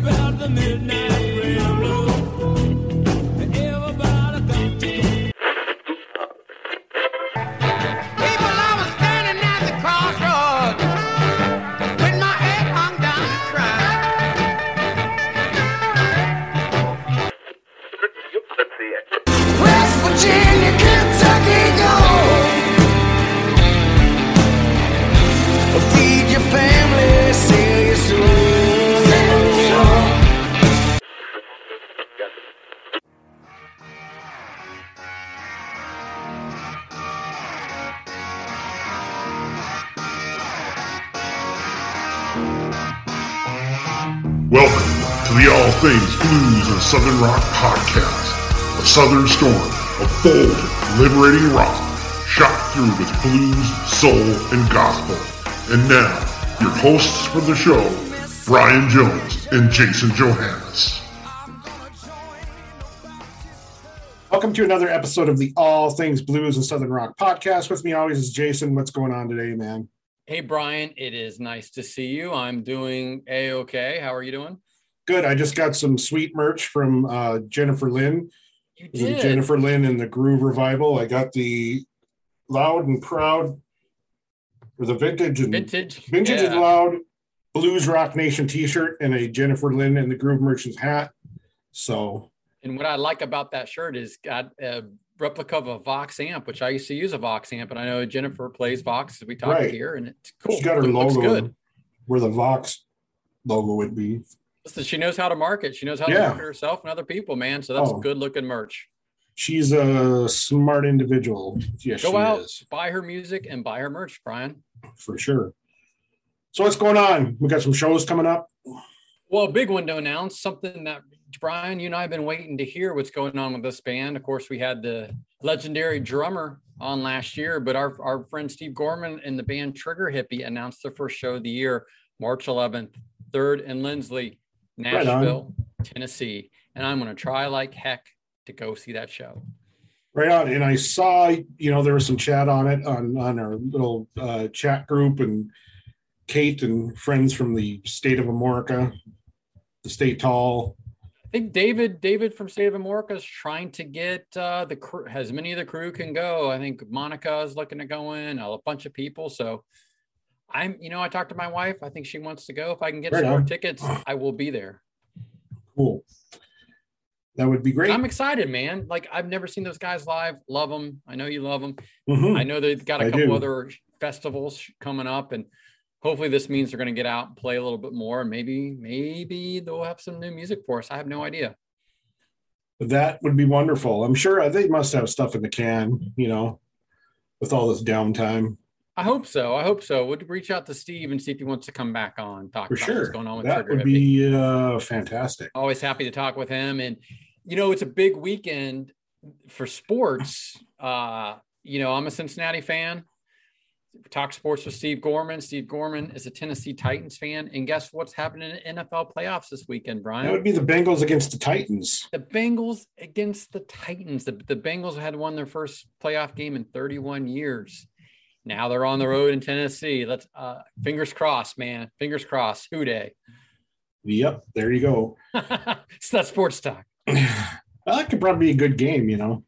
about the midnight southern storm of bold, liberating rock, shot through with blues, soul, and gospel. And now, your hosts for the show, Brian Jones and Jason Johannes. Welcome to another episode of the All Things Blues and Southern Rock podcast. With me always is Jason. What's going on today, man? Hey Brian, it is nice to see you. I'm doing a okay. How are you doing? Good. I just got some sweet merch from uh, Jennifer Lynn. You did. Jennifer Lynn in the Groove Revival. I got the Loud and Proud, or the Vintage and Vintage. Vintage and Loud Blues Rock Nation T-shirt and a Jennifer Lynn and the Groove Merchants hat. So And what I like about that shirt is got a replica of a Vox amp, which I used to use a Vox amp, and I know Jennifer plays Vox as we talk Right. here, and it's cool. she's got her It logo good. where the Vox logo would be. Listen, she knows how to market. She knows how to market herself and other people, man. So that's Oh. good looking merch. She's a smart individual. Yes, Go she out, is. buy her music, and buy her merch, Brian. for sure. So what's going on? We got some shows coming up. Well, a big one to announce something that Brian, you and I have been waiting to hear what's going on with this band. Of course, we had the legendary drummer on last year, but our, our friend Steve Gorman and the band Trigger Hippy announced their first show of the year, March 11th, 3rd and Lindsley, Right. Nashville, Tennessee. And I'm going to try like heck to go see that show. Right on. And I saw, you know, there was some chat on it on on our little uh, chat group, and Kate and friends from the state of America, the state tall. I think David, David from State of America is trying to get uh, the crew, as many of the crew can go. I think Monica is looking to go in, a bunch of people. So I'm, you know, I talked to my wife. I think she wants to go. If I can get Right some more tickets, I will be there. Cool. That would be great. I'm excited, man. Like I've never seen those guys live. Love them. I know you love them. Mhm. I know they've got a I couple do. other festivals coming up, and hopefully this means they're going to get out and play a little bit more. Maybe, maybe they'll have some new music for us. I have no idea. That would be wonderful. I'm sure they must have stuff in the can, you know, with all this downtime. I hope so. I hope so. We'll reach out to Steve and see if he wants to come back on talk For about sure. what's going on with That Trigger would be uh, fantastic. Always happy to talk with him. And you know, it's a big weekend for sports. Uh, you know, I'm a Cincinnati fan. Talk sports with Steve Gorman. Steve Gorman is a Tennessee Titans fan. And guess what's happening in NFL playoffs this weekend, Brian? That would be the Bengals against the Titans. the Bengals against the Titans. The, the Bengals had won their first playoff game in 31 years. Now they're on the road in Tennessee. Let's uh fingers crossed, man. Fingers crossed. Who Dey? Yep, there you go. it's that sports talk. Well, that could probably be a good game, you know.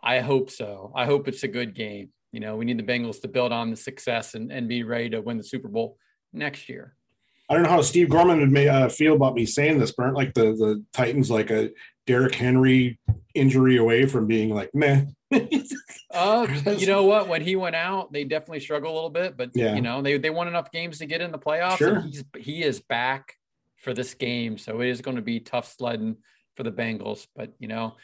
I hope so. I hope it's a good game. You know, we need the Bengals to build on the success and, and be ready to win the Super Bowl next year. I don't know how Steve Gorman would may, uh, feel about me saying this, but aren't like the the Titans like a Derrick Henry injury away from being like meh. Uh, you know what? When he went out, they definitely struggled a little bit, but Yeah. you know, they, they won enough games to get in the playoffs. Sure. And he's he is back for this game. So it is going to be tough sledding for the Bengals. But you know,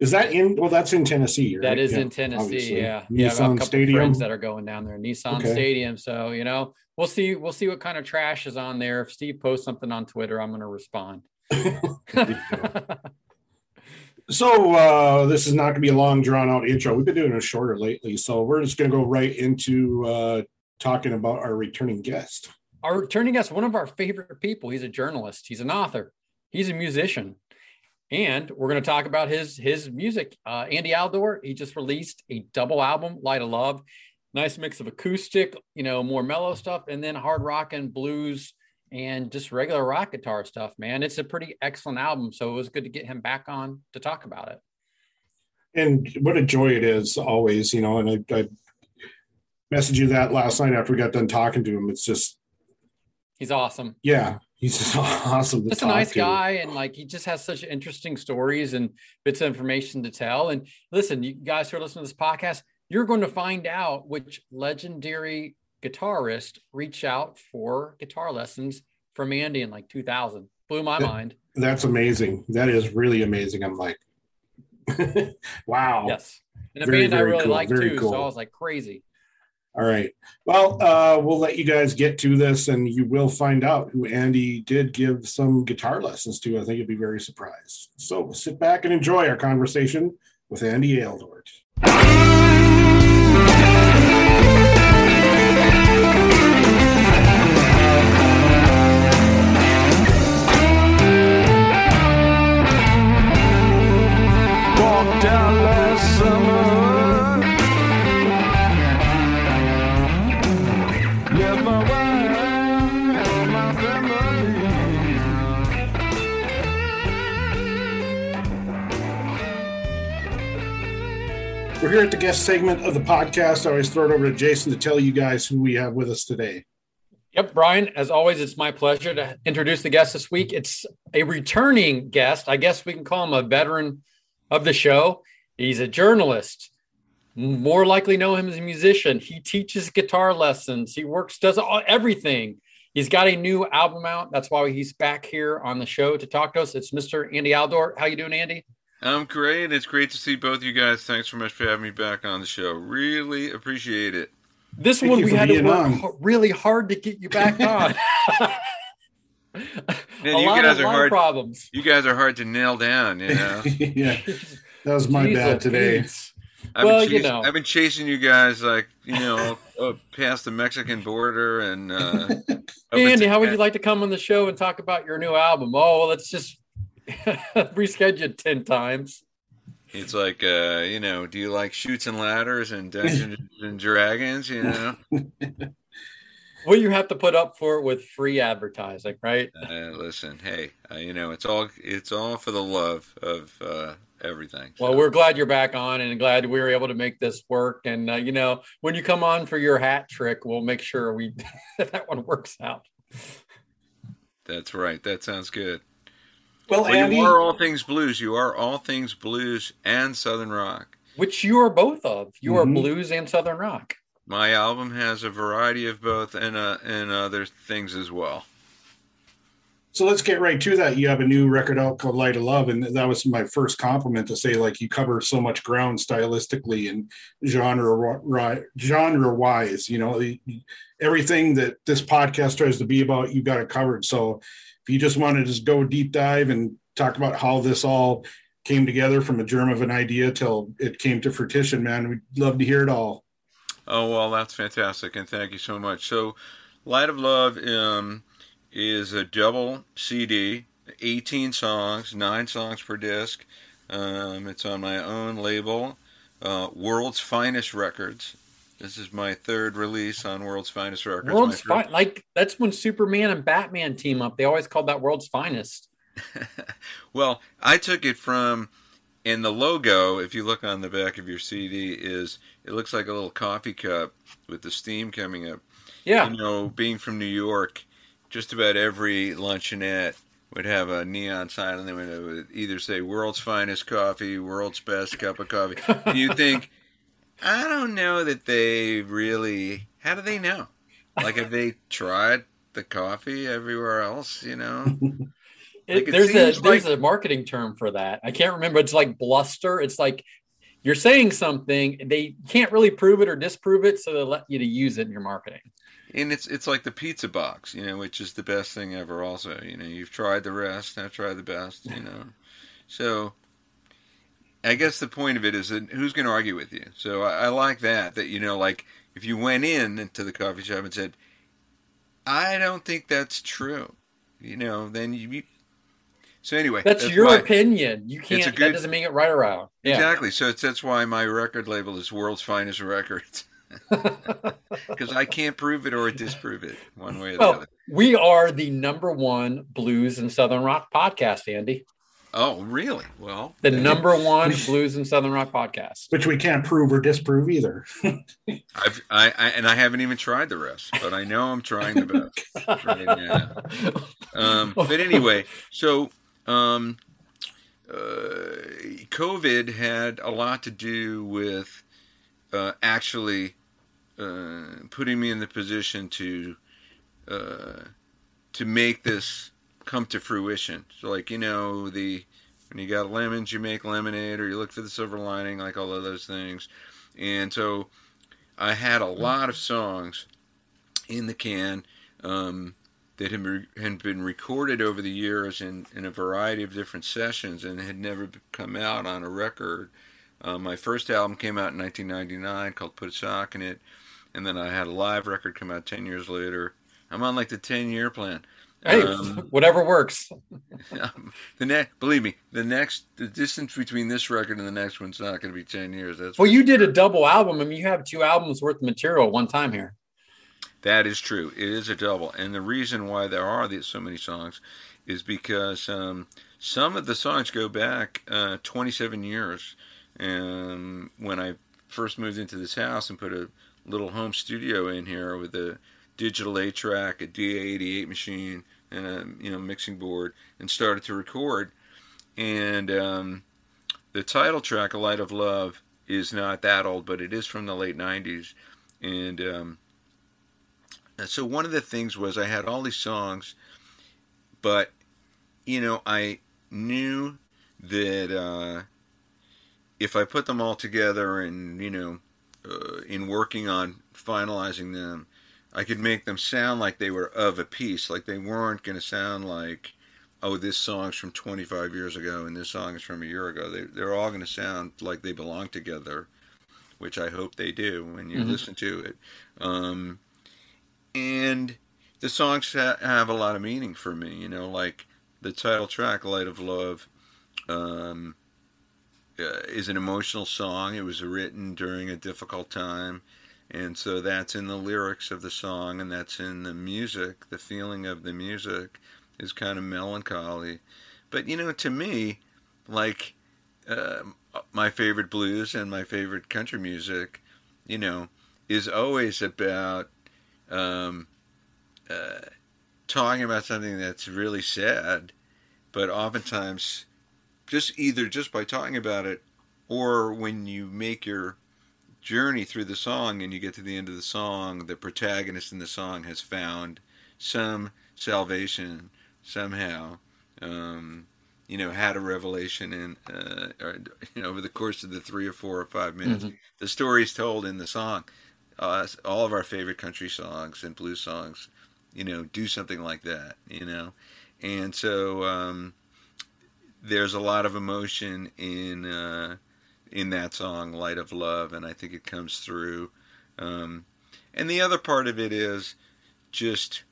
Is that in? Well, that's in Tennessee. Right? that is Yeah, in Tennessee. obviously. Yeah. Yeah. I've a Nissan couple Stadium. friends that are going down there, Nissan Okay. Stadium. So, you know, we'll see, we'll see what kind of trash is on there. If Steve posts something on Twitter, I'm going to respond. So uh, this is not going to be a long, drawn out intro. We've been doing it shorter lately, so we're just going to go right into uh, talking about our returning guest. our returning guest, one of our favorite people. He's a journalist. He's an author. He's a musician, and we're going to talk about his his music. Uh, Andy Aledort. He just released a double album, Light of Love. Nice mix of acoustic, you know, more mellow stuff, and then hard rock and blues and just regular rock guitar stuff, man. It's a pretty excellent album. So it was good to get him back on to talk about it. and what a joy it is always, you know. And I, I messaged you that last night after we got done talking to him. It's just, He's awesome. yeah, he's just awesome. Just a nice to. guy, and like he just has such interesting stories and bits of information to tell. And listen, you guys who are listening to this podcast, you're going to find out which legendary guitarist reached out for guitar lessons from Andy in like 2000. Blew my Yeah. mind. That's amazing. That is really amazing. I'm like, wow. Yes, and a Very, band I really cool, like too. cool. So I was like crazy. All right. Well, uh, we'll let you guys get to this, and you will find out who Andy did give some guitar lessons to. I think you'll be very surprised. So sit back and enjoy our conversation with Andy Aledort. We're here at the guest segment of the podcast. I always throw it over to Jason to tell you guys who we have with us today. Yep, Brian, as always, it's my pleasure to introduce the guest this week. It's a returning guest. I guess we can call him a veteran of the show. He's a journalist. More likely know him as a musician. He teaches guitar lessons. He works, does all, everything. He's got a new album out. That's why he's back here on the show to talk to us. It's Mr. Andy Aledort. How you doing, Andy? I'm great. It's great to see both you guys. Thanks so much for having me back on the show. Really appreciate it. This Thank one we had to work on. really hard to get you back on. Man, a you lot guys of, are lot of hard. problems. You guys are hard to nail down. You know, yeah, that was my Jeez bad today. Louise. I've Well, been you chasing, know. I've been chasing you guys like you know up past the Mexican border and. Uh, Andy, how would you like to come on the show and talk about your new album? Oh, well, let's just reschedule it 10 times. It's like uh, you know, do you like Chutes and Ladders and Dungeons and Dragons? You know, Well, you have to put up for it with free advertising, right? uh, listen, hey, uh, you know, it's all it's all for the love of uh, everything. Well, we're glad you're back on and glad we were able to make this work. And, uh, you know, when you come on for your hat trick, we'll make sure we that one works out. that's right. That sounds good. Well, Well, Andy, you are all things blues. You are all things blues and southern rock. Which you are both of. You are Mhm. blues and southern rock. My album has a variety of both and uh, and other things as well. so let's get right to that. You have a new record out called Light of Love, and that was my first compliment to say like you cover so much ground stylistically and genre genre wise. You know, everything that this podcast tries to be about, you got it covered. So if you just want to just go deep dive and talk about how this all came together from a germ of an idea till it came to fruition, man, we'd love to hear it all. Oh well, that's fantastic, and thank you so much. So, Light of Love um, is a double CD, 18 songs, nine songs per disc. Um, it's on my own label, uh, World's Finest Records. This is my third release on World's Finest Records. World's fine. Like that's when Superman and Batman team up. They always called that world's finest. well, I took it from, and the logo, if you look on the back of your CD, is it looks like a little coffee cup with the steam coming up. Yeah. You know, being from New York, just about every luncheonette would have a neon sign on the window. It would either say "World's Finest Coffee," "World's Best Cup of Coffee." And you think, I don't know that they really. How do they know? Like, have they tried the coffee everywhere else? You know. It- Like, it there's a seems there's like- a marketing term for that. I can't remember. It's like bluster. It's like you're saying something, they can't really prove it or disprove it, so they let you to use it in your marketing. And it's it's like the pizza box, you know, which is the best thing ever. Also, you know, you've tried the rest, now try the best, you know. So, I guess the point of it is that who's going to argue with you? So I, I like that. That you know, like if you went in into the coffee shop and said, "I don't think that's true," you know, then you. you so anyway, That's, your why- opinion. You can't. a that good- doesn't make it right or wrong. Yeah. Exactly. So it's, that's why my record label is World's Finest Records. Because I can't prove it or disprove it one way or the Well, other. We are the number one blues and southern rock podcast, Andy. Oh, really? Well, The number one blues and southern rock podcast. which we can't prove or disprove either. I've, I, I and I haven't even tried the rest, but I know I'm trying the best right now. Um, but anyway, so um, uh, COVID had a lot to do with uh, actually uh, putting me in the position to uh, to make this come to fruition. So, like you know, the when you got lemons, you make lemonade, or you look for the silver lining, like all of those things. And so, I had a lot of songs in the can. Um, that had been, had been recorded over the years in, in a variety of different sessions and had never come out on a record. Uh, my first album came out in 1999 called Put a Sock in It, and then I had a live record come out 10 years later. I'm on like the 10 year plan. Hey, Um, whatever works. the next, believe me, the next, the distance between this record and the next one's not going to be 10 years. That's Well, you did a double album. I mean, you have two albums worth of material at one time here. That is true. It is a double, and the reason why there are these, so many songs is because um, some of the songs go back uh, 27 years. Um, when I first moved into this house and put a little home studio in here with a digital eight track, a DA88 machine, and a you know mixing board, and started to record. And um, the title track, "A Light of Love," is not that old, but it is from the late 90s, and um, so one of the things was I had all these songs, but you know I knew that uh, if I put them all together and you know uh, in working on finalizing them, I could make them sound like they were of a piece, like they weren't going to sound like oh this song's from 25 years ago and this song is from a year ago. They they're all going to sound like they belong together, which I hope they do when you Mhm. listen to it. Um, and the songs ha- have a lot of meaning for me. You know, like the title track, "Light of Love," um, uh, is an emotional song. It was written during a difficult time, and so that's in the lyrics of the song, and that's in the music. The feeling of the music is kind of melancholy, but you know, to me, like uh, my favorite blues and my favorite country music, you know, is always about um, uh, talking about something that's really sad, but oftentimes just either just by talking about it or when you make your journey through the song and you get to the end of the song, the protagonist in the song has found some salvation somehow. Um, you know, had a revelation in, uh, or, you know, over the course of the three or four or five minutes. Mhm. The is told in the song. Uh, all of our favorite country songs and blues songs, you know, do something like that, you know. And so um, there's a lot of emotion in uh, in that song, "Light of Love," and I think it comes through. Um, and the other part of it is just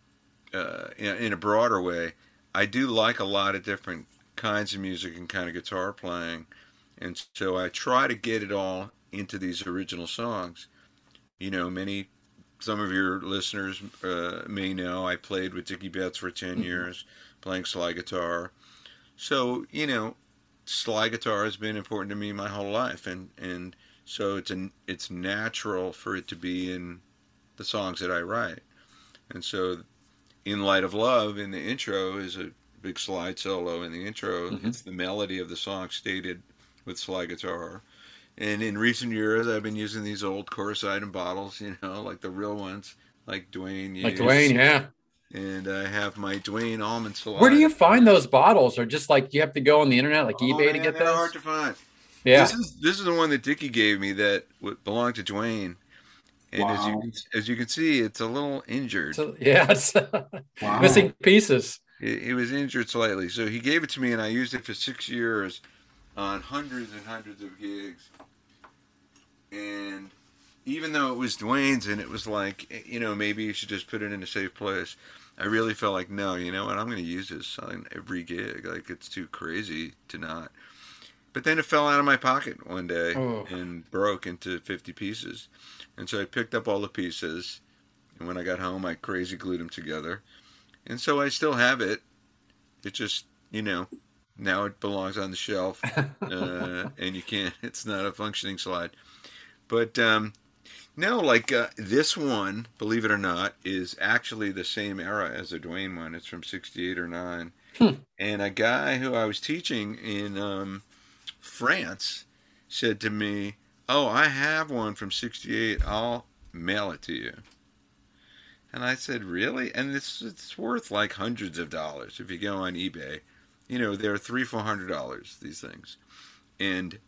uh, in, in a broader way. I do like a lot of different kinds of music and kind of guitar playing, and so I try to get it all into these original songs. You know, many some of your listeners uh, may know I played with Dickey Betts for 10 Mhm. years, playing slide guitar. So you know, slide guitar has been important to me my whole life, and and so it's an it's natural for it to be in the songs that I write, and so in light of love in the intro is a big slide solo in the intro. Mhm. It's the melody of the song stated with slide guitar. And in recent years, I've been using these old Coricidin bottles, you know, like the real ones, like Duane. Like used. Duane, yeah. And I have my Duane Allman slide. Where do you find those bottles? Or just like you have to go on the internet, like Oh, eBay to get those? hard to find. Yeah. This is this is the one that Dickey gave me that w- belonged to Duane. And as you can, as you can see, it's a little injured. So, yes. Wow. Missing pieces. It, it was injured slightly, so he gave it to me, and I used it for six years on hundreds and hundreds of gigs. And even though it was Duane's, and it was like, eh, you know, maybe you should just put it in a safe place. I really felt like, no, you know what? I'm going to use this on every gig. Like it's too crazy to not. But then it fell out of my pocket one day Oh. and broke into 50 pieces. And so I picked up all the pieces, and when I got home, I crazy glued them together and so I still have it. It just you know now it belongs on the shelf, uh, and you can't. It's not a functioning slide, but um, no, like uh, this one, believe it or not, is actually the same era as the Duane one. It's from '68 or '9, Hmm. and a guy who I was teaching in um, France said to me, "Oh, I have one from '68. I'll mail it to you." And I said, "Really?" And it's it's worth like hundreds of dollars if you go on eBay. You know, they're three, four hundred dollars. These things, and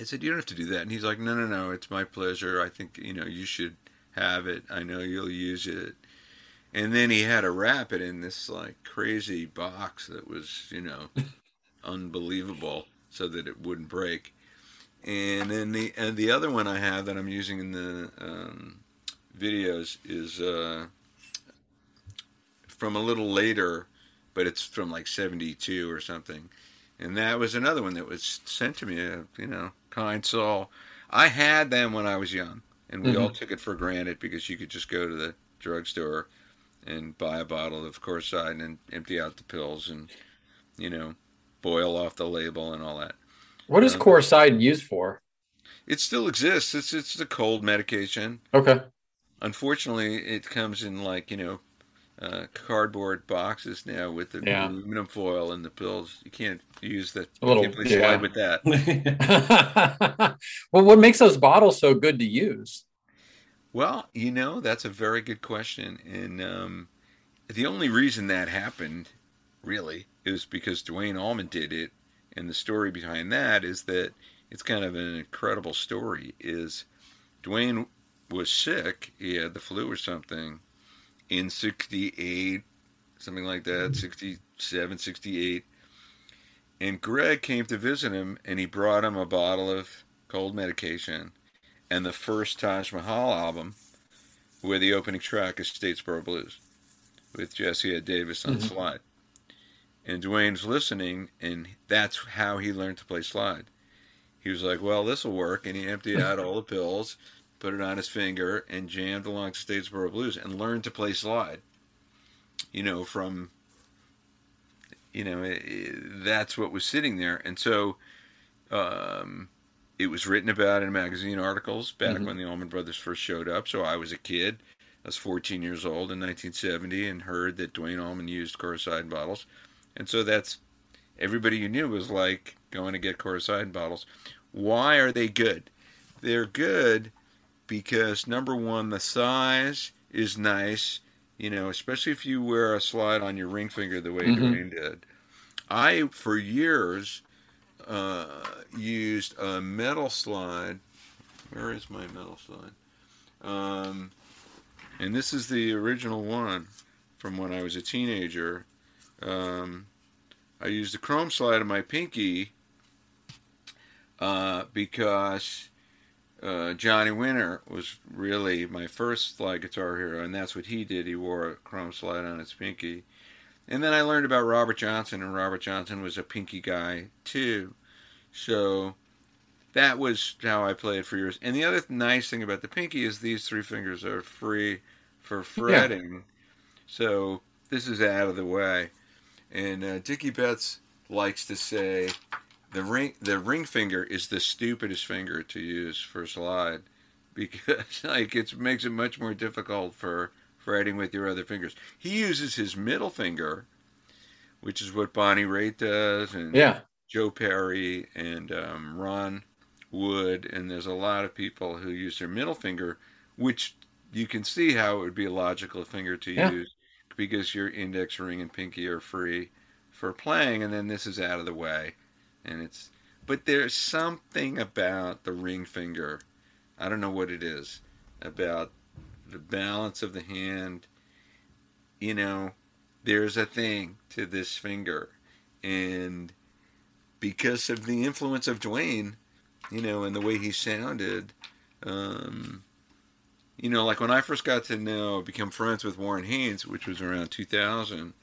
I said, "You don't have to do that." And he's like, "No, no, no. It's my pleasure. I think you know you should have it. I know you'll use it." And then he had to wrap it in this like crazy box that was, you know, unbelievable, so that it wouldn't break. And then the and the other one I have that I'm using in the um, videos is uh, from a little later, but it's from like '72 or something. And that was another one that was sent to me. uh, You know, kind soul. I had them when I was young, and we all took it for granted because you could just go to the drugstore and buy a bottle of Coricidin and empty out the pills and you know boil off the label and all that. What is Uh, Coricidin used for? It still exists. It's it's the cold medication. Okay. Unfortunately, it comes in like you know uh, cardboard boxes now with the Yeah. aluminum foil and the pills. You can't use the A little- you can't play yeah. slide with that. well, what makes those bottles so good to use? Well, you know, that's a very good question. And um, the only reason that happened, really, is because Duane Allman did it. And the story behind that is that it's kind of an incredible story. Is Duane was sick, he had the flu or something, in 68, something like that, 67, 68. And Gregg came to visit him, and he brought him a bottle of cold medication and the first Taj Mahal album, where the opening track is Statesboro Blues, with Jesse Davis on Mhm. slide. And Duane's listening, and that's how he learned to play slide. He was like, "Well, this will work," and he emptied out all the pills, put it on his finger, and jammed along to Statesboro Blues, and learned to play slide. You know, from you know, i i that's what was sitting there, and so. Um, it was written about in magazine articles back Mhm. when the Allman Brothers first showed up. So I was a kid. I was 14 years old in 1970 and heard that Duane Allman used Coricidin bottles. And so that's everybody you knew was like going to get Coricidin bottles. Why are they good? They're good because number one, the size is nice, you know, especially if you wear a slide on your ring finger the way Mhm. Duane did. I, for years, uh, used a metal slide. Where is my metal slide? Um, and this is the original one from when I was a teenager. Um, I used the chrome slide on my pinky uh, because uh, Johnny Winter was really my first slide guitar hero, and that's what he did. He wore a chrome slide on his pinky. And then I learned about Robert Johnson, and Robert Johnson was a pinky guy too. So that was how I played for years. And the other nice thing about the pinky is these three fingers are free for fretting. So this is out of the way. And uh, Dickey Betts likes to say the ring the ring finger is the stupidest finger to use for slide because like it makes it much more difficult for fretting with your other fingers. He uses his middle finger, which is what Bonnie Raitt does, and Yeah. Joe Perry and um, Ron Wood, and there's a lot of people who use their middle finger, which you can see how it would be a logical finger to Yeah. use because your index ring and pinky are free for playing, and then this is out of the way, and it's. But there's something about the ring finger, I don't know what it is, about the balance of the hand. You know, there's a thing to this finger, and because of the influence of Duane, you know, and the way he sounded, um, you know, like when I first got to know, become friends with Warren Haynes, which was around 2000,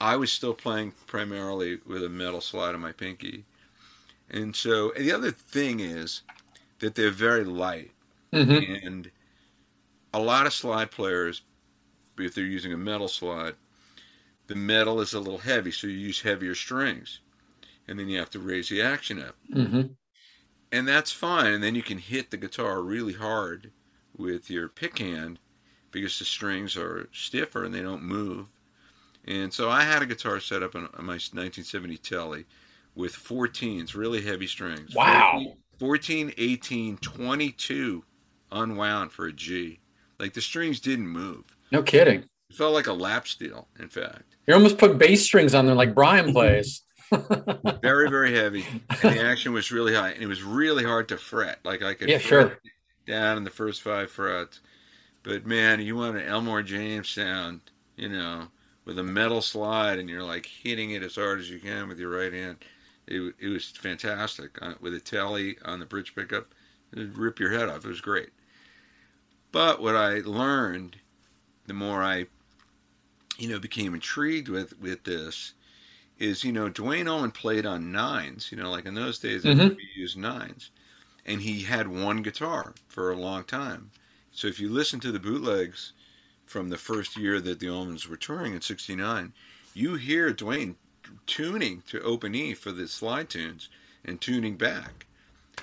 I was still playing primarily with a metal slide on my pinky. And so, and the other thing is that they're very light. Mhm. And a lot of slide players, if they're using a metal slide, the metal is a little heavy, so you use heavier strings, and then you have to raise the action up, hmm and that's fine. And then you can hit the guitar really hard with your pick hand because the strings are stiffer and they don't move. And so I had a guitar set up on, on my 1970 Tele with 14s, really heavy strings. Wow. 14, 18, 22 unwound for a G. Like the strings didn't move. No kidding. It felt like a lap steel, in fact. You almost put bass strings on there like Brian plays. Very, very heavy. And the action was really high. And it was really hard to fret. Like I could Yeah, fret sure. down in the first five frets. But man, you want an Elmore James sound, you know, with a metal slide and you're like hitting it as hard as you can with your right hand. It, it was fantastic. Uh, with a Tele on the bridge pickup, it would rip your head off. It was great. But what I learned, the more I, you know, became intrigued with, with this, is, you know, Duane Allman played on nines, you know, like in those days, Mhm. we used nines. And he had one guitar for a long time. So if you listen to the bootlegs from the first year that the Allmans were touring in 69, you hear Duane tuning to open E for the slide tunes and tuning back.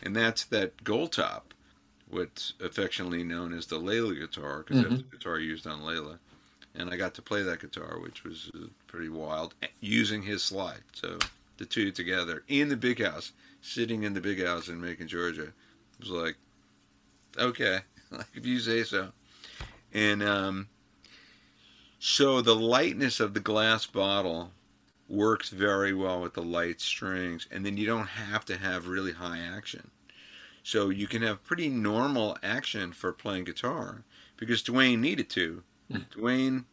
And that's that gold top, what's affectionately known as the Layla guitar, because that's the guitar used on Layla. And I got to play that guitar, which was uh, pretty wild, using his slide. So the two together in the big house, sitting in the big house in Macon, Georgia, was like, okay, if you say so. And um, so the lightness of the glass bottle works very well with the light strings, and then you don't have to have really high action. So you can have pretty normal action for playing guitar because Duane needed to. Duane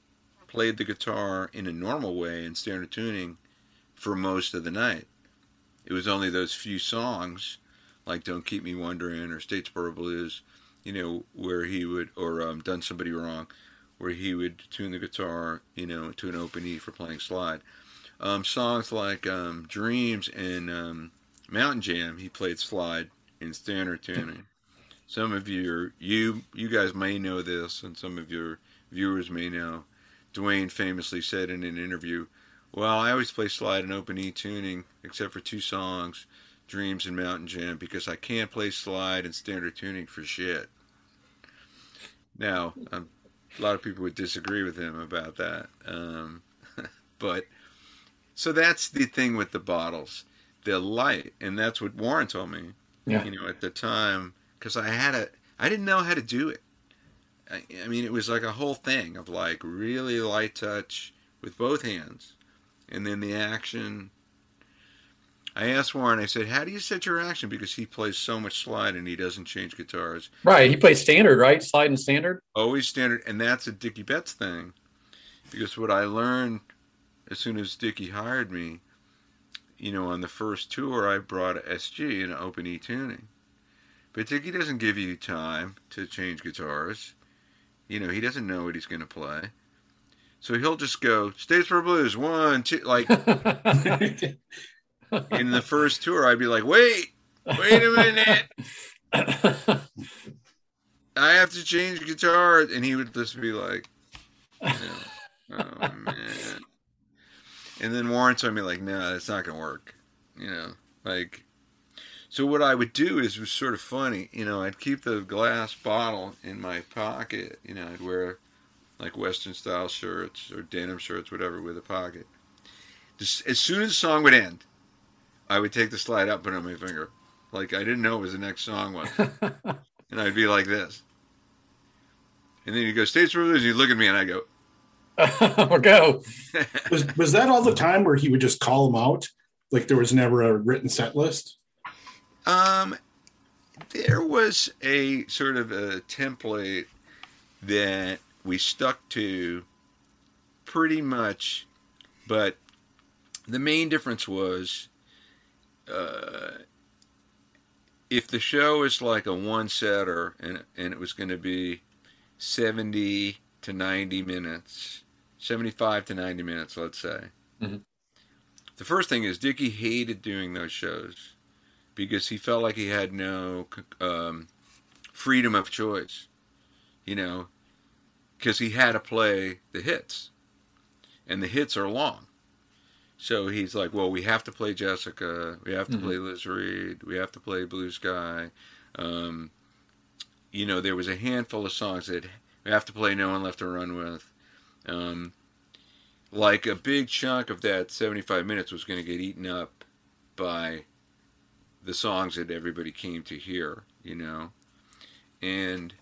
played the guitar in a normal way in standard tuning for most of the night. It was only those few songs, like "Don't Keep Me Wondering" or "Statesboro Blues," you know, where he would, or um, "Done Somebody Wrong," where he would tune the guitar, you know, to an open E for playing slide. Um, songs like um, "Dreams" and um, "Mountain Jam," he played slide in standard tuning. Some of you, you, you guys may know this, and some of your viewers may know. Duane famously said in an interview, "Well, I always play slide in open E tuning, except for two songs, Dreams and Mountain Jam, because I can't play slide in standard tuning for shit." Now, um, a lot of people would disagree with him about that, um, but so that's the thing with the bottles, the light, and that's what Warren told me. Yeah. You know, at the time, because I had a, I didn't know how to do it. I, I mean, it was like a whole thing of like really light touch with both hands, and then the action. I asked Warren. I said, "How do you set your action?" Because he plays so much slide and he doesn't change guitars. Right. He plays standard, right? Slide and standard. Always standard, and that's a Dickey Betts thing. Because what I learned as soon as Dickey hired me, you know, on the first tour, I brought SG and open E tuning. But Dickey doesn't give you time to change guitars. You know, he doesn't know what he's going to play. So he'll just go, Statesboro Blues, one, two. Like in the first tour, I'd be like, wait, wait a minute. I have to change guitar. And he would just be like, know, oh, man. And then Warren told me, like, no, it's not going to work. You know, like, so what I would do is it was sort of funny. You know, I'd keep the glass bottle in my pocket. You know, I'd wear like Western style shirts or denim shirts, whatever, with a pocket. Just, as soon as the song would end, I would take the slide out, put it on my finger. Like I didn't know what was the next song was. and I'd be like this. And then you go, Statesboro and you look at me and I go, or go. was was that all the time where he would just call them out? Like there was never a written set list? Um, there was a sort of a template that we stuck to pretty much, but the main difference was uh, if the show is like a one setter and, and it was going to be 70 to 90 minutes, 75 to 90 minutes, let's say. Mhm. The first thing is Dickey hated doing those shows because he felt like he had no um, freedom of choice, you know, because he had to play the hits. and the hits are long. So he's like, well, we have to play Jessica, we have to Mhm. play Liz Reed, we have to play Blue Sky. Um, you know, there was a handful of songs that we have to play No One Left to Run With. Um, like a big chunk of that 75 minutes was going to get eaten up by the songs that everybody came to hear, you know. And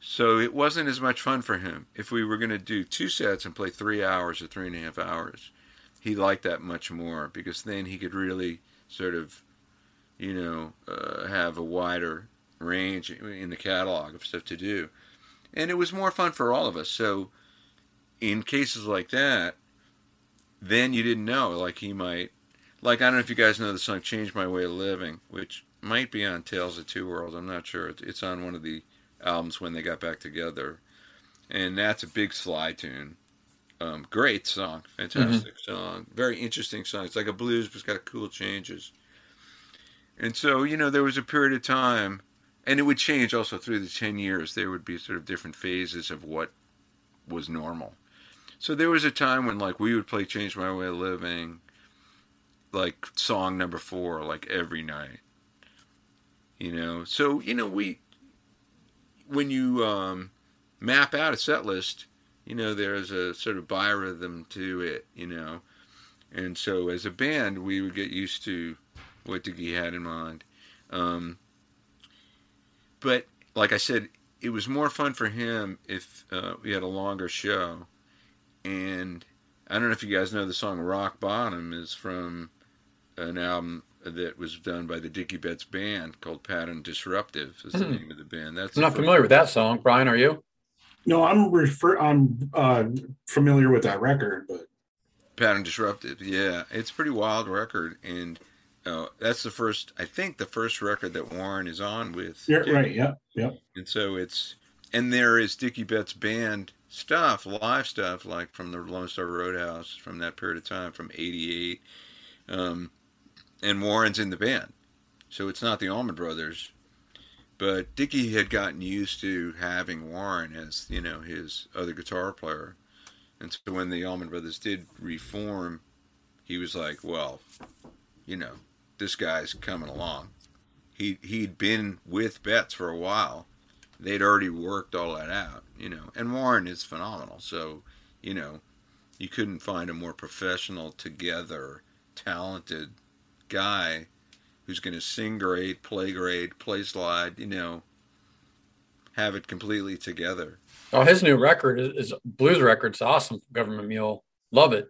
so it wasn't as much fun for him. If we were going to do two sets and play three hours or three and a half hours, he liked that much more because then he could really sort of, you know, uh, have a wider range in the catalog of stuff to do. And it was more fun for all of us. So in cases like that, then you didn't know. Like he might, like I don't know if you guys know the song "Change My Way of Living," which might be on Shades of Two Worlds. I'm not sure. It's, on one of the albums when they got back together, and that's a big slide tune. Um, great song, fantastic song, very interesting song. It's like a blues, but it's got cool changes. And so you know, there was a period of time, and it would change also through the ten years. There would be sort of different phases of what was normal. So there was a time when like we would play Change My Way of Living like song number 4 like every night. You know. So, you know, we when you um map out a set list, you know, there's a sort of biorhythm to it, you know. And so as a band, we would get used to what Dickey had in mind. Um but like I said, it was more fun for him if uh, we had a longer show. And I don't know if you guys know the song Rock Bottom is from an album that was done by the Dickey Betts band called Pattern Disruptive is the Hmm. name of the band. That's I'm not familiar with that song. Brian, are you? No, I'm refer. I'm uh, familiar with that record, but Pattern Disruptive. Yeah, it's a pretty wild record, and uh, that's the first. I think the first record that Warren is on with. yeah, right. Yeah, yeah. And so it's and there is Dickey Betts band stuff, live stuff, like from the Lone Star Roadhouse from that period of time, from '88. Um, and Warren's in the band, so it's not the Allman Brothers, but Dickey had gotten used to having Warren as you know his other guitar player, and so when the Allman Brothers did reform, he was like, well, you know, this guy's coming along. He he'd been with Betts for a while. They'd already worked all that out, you know. And Warren is phenomenal. So, you know, you couldn't find a more professional, together, talented guy who's going to sing great, play great, play slide, you know, have it completely together. Oh, his new record is, is blues record's awesome. Government Mule, love it.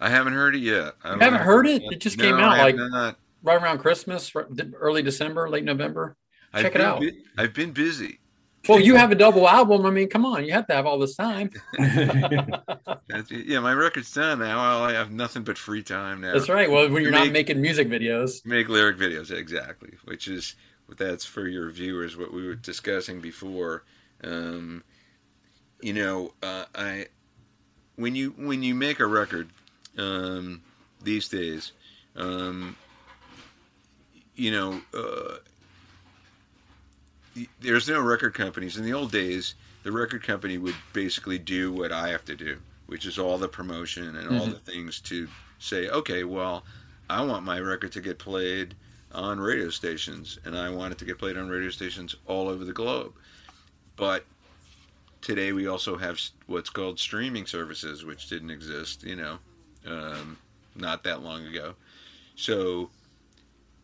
I haven't heard it yet. I haven't know. heard it? It just No, came out, like- not. Right around Christmas, early December, late November. I've check it been out. I've been busy. Well, you have a double album. I mean, come on, you have to have all this time. Yeah, my record's done now. I have nothing but free time now. That's right. Well, when you're not making music videos, Make lyric videos, exactly. Which is that's for your viewers. What we were discussing before. Um, you know, uh, I when you when you make a record um, these days, um, you know, uh, y- there's no record companies. In the old days, the record company would basically do what I have to do, which is all the promotion and all Mhm. the things to say, okay, well, I want my record to get played on radio stations, and I want it to get played on radio stations all over the globe. But today we also have what's called streaming services, which didn't exist, you know, um, not that long ago. So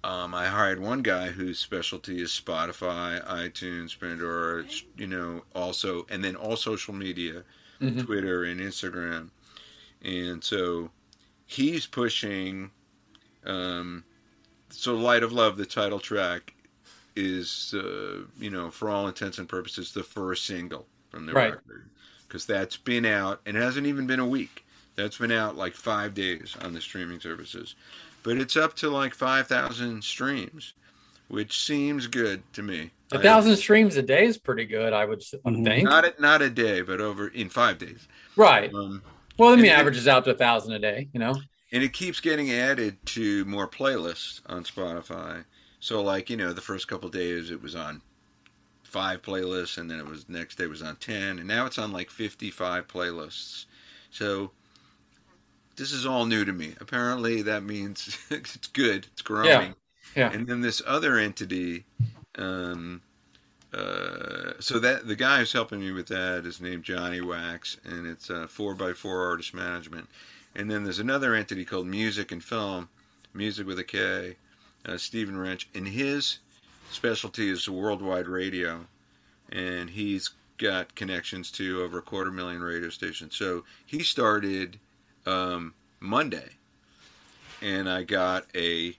um, I hired one guy whose specialty is Spotify, iTunes, Pandora, it's, you know, also, and then all social media, Mhm. Twitter and Instagram. And so he's pushing, um, so Light of Love, the title track, is, uh, you know, for all intents and purposes, the first single from the Right. record. Because that's been out, and it hasn't even been a week. That's been out like five days on the streaming services. But it's up to like 5,000 streams, which seems good to me. A thousand streams a day is pretty good. I would s- I Mhm. think. Not a, not a day, but over in five days. Right. Um, Well, I mean, and- averages out to a thousand a day. You know. and it keeps getting added to more playlists on Spotify. So, like you know, the first couple days it was on five playlists, and then it was next day it was on ten, and now it's on like fifty-five playlists. So, this is all new to me. Apparently, that means it's good, it's growing. Yeah, yeah. And then this other entity, um, uh, so that the guy who's helping me with that is named Johnny Wax, and it's four by four artist management. And then there's another entity called Music and Film, Music with a K, uh, Stephen Wrench, and his specialty is worldwide radio, and he's got connections to over a quarter million radio stations. So he started um, Monday, and I got a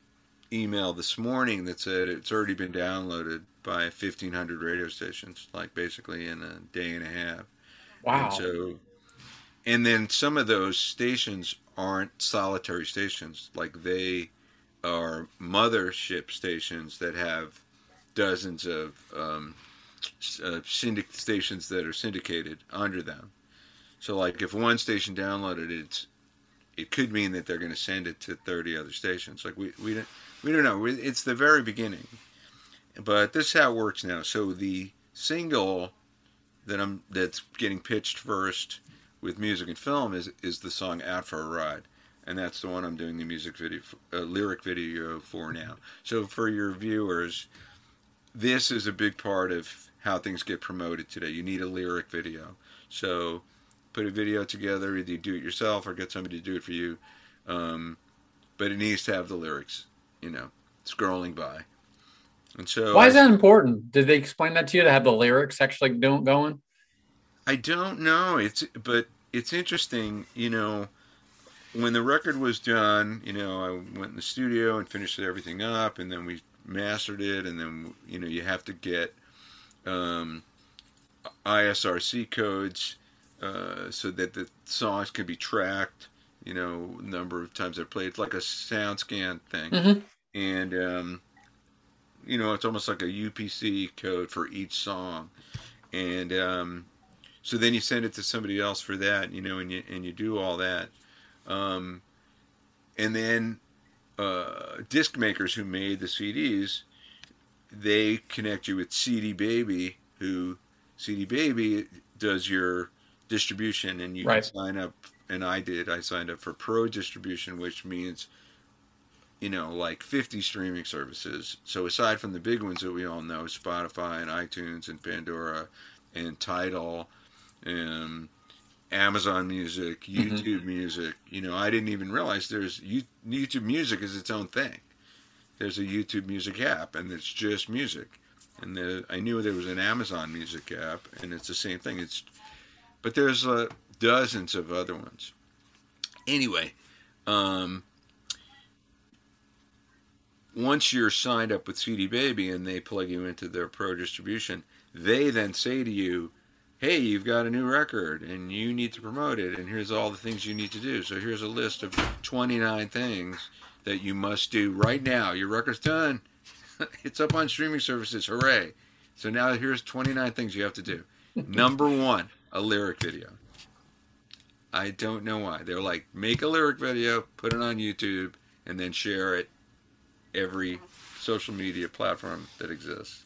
email this morning that said it's already been downloaded by 1,500 radio stations, like basically in a day and a half. Wow. And so, and then some of those stations aren't solitary stations, like they are mothership stations that have dozens of um, uh, syndic- stations that are syndicated under them. So, like if one station downloaded it's, it could mean that they're going to send it to 30 other stations. Like we we don't we don't know. It's the very beginning, but this is how it works now. So the single that I'm that's getting pitched first with music and film is is the song "Out for a Ride," and that's the one I'm doing the music video, uh, lyric video for now. So for your viewers, this is a big part of how things get promoted today. You need a lyric video. So put a video together, either you do it yourself or get somebody to do it for you. Um, but it needs to have the lyrics, you know, scrolling by. And so Why is that important? Did they explain that to you to have the lyrics actually don't going? I don't know. It's but it's interesting, you know, when the record was done, you know, I went in the studio and finished everything up and then we mastered it and then you know, you have to get um ISRC codes uh, so that the songs can be tracked, you know, number of times they're played. It's like a sound scan thing. Mhm. And um you know, it's almost like a UPC code for each song. And um so then you send it to somebody else for that, you know, and you and you do all that, um, and then uh, disc makers who made the CDs, they connect you with CD Baby, who CD Baby does your distribution, and you Right. can sign up. And I did. I signed up for Pro distribution, which means you know, like 50 streaming services. So aside from the big ones that we all know, Spotify and iTunes and Pandora and Tidal, and Amazon Music, mm-hmm. YouTube Music, you know, I didn't even realize there's YouTube Music is its own thing. There's a YouTube Music app, and it's just music. And the, I knew there was an Amazon Music app, and it's the same thing. It's, but there's uh, dozens of other ones. Anyway, um, once you're signed up with CD Baby and they plug you into their pro distribution, they then say to you, "Hey, you've got a new record and you need to promote it, and here's all the things you need to do. So here's a list of 29 things that you must do right now. Your record's done. it's up on streaming services. Hooray! So now here's 29 things you have to do. Number one, a lyric video. I don't know why. They're like, make a lyric video, put it on YouTube, and then share it every social media platform that exists.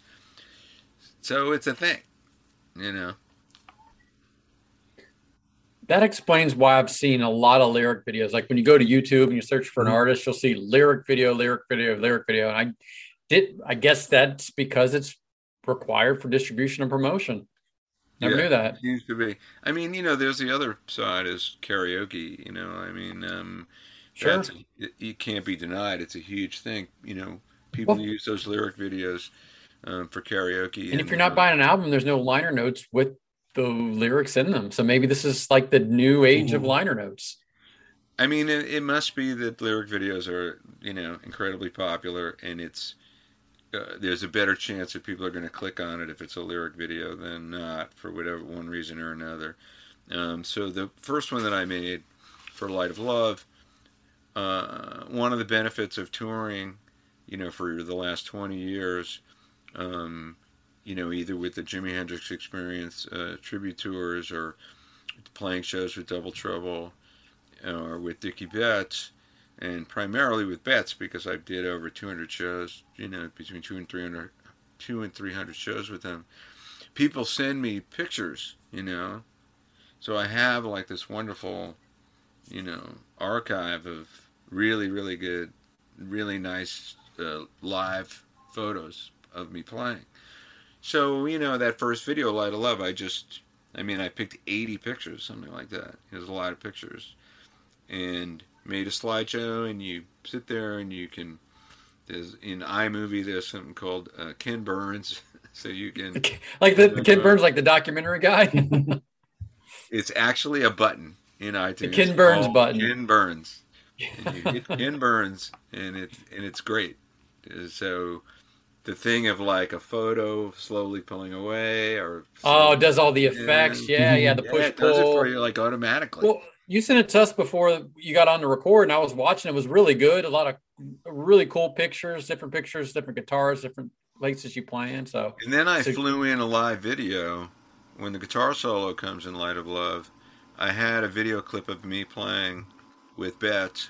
So it's a thing, you know. That explains why I've seen a lot of lyric videos. Like when you go to YouTube and you search for an Mhm. artist, you'll see lyric video, lyric video, lyric video. And I did, I guess that's because it's required for distribution and promotion. Never Yeah. knew that. Seems to be. I mean, you know, there's the other side is karaoke. You know, I mean, um, Sure. that's it, it can't be denied. It's a huge thing. You know, people Well- use those lyric videos um, for karaoke. And if you're not uh, buying an album, there's no liner notes with the lyrics in them. So maybe this is like the new age of Mhm. liner notes. I mean, it, it must be that lyric videos are, you know, incredibly popular, and it's uh, there's a better chance that people are going to click on it if it's a lyric video than not for whatever one reason or another. Um, so the first one that I made for Light of Love, uh, one of the benefits of touring, you know, for the last 20 years, um, you know, either with the Jimi Hendrix Experience uh, tribute tours or playing shows with Double Trouble or with Dickey Betts, and primarily with Betts because I did over 200 shows, you know, between two and 300, two and 300 shows with them. People send me pictures, you know, so I have like this wonderful you know archive of really really good, really nice uh, live photos of me playing. So you know that first video, Light of Love, I just, I mean, I picked 80 pictures, something like that. It was a lot of pictures, and made a slideshow, and you sit there and you can. There's in iMovie, there's something called uh, Ken Burns, so you can. like the Ken Burns, like the documentary guy. It's actually a button in iTunes. Ken Burns button. Ken Burns. And you hit Ken Burns, and it and it's great. So the thing of like a photo slowly pulling away, or oh, it does all the effects. Yeah, yeah, the yeah, push it does it pull. for you like automatically. Well, you sent it to us before you got on to record, and I was watching. It was really good. A lot of really cool pictures, different pictures, different guitars, different places you playing. So and then I so- flew in a live video when the guitar solo comes in Light of Love. I had a video clip of me playing with Bet,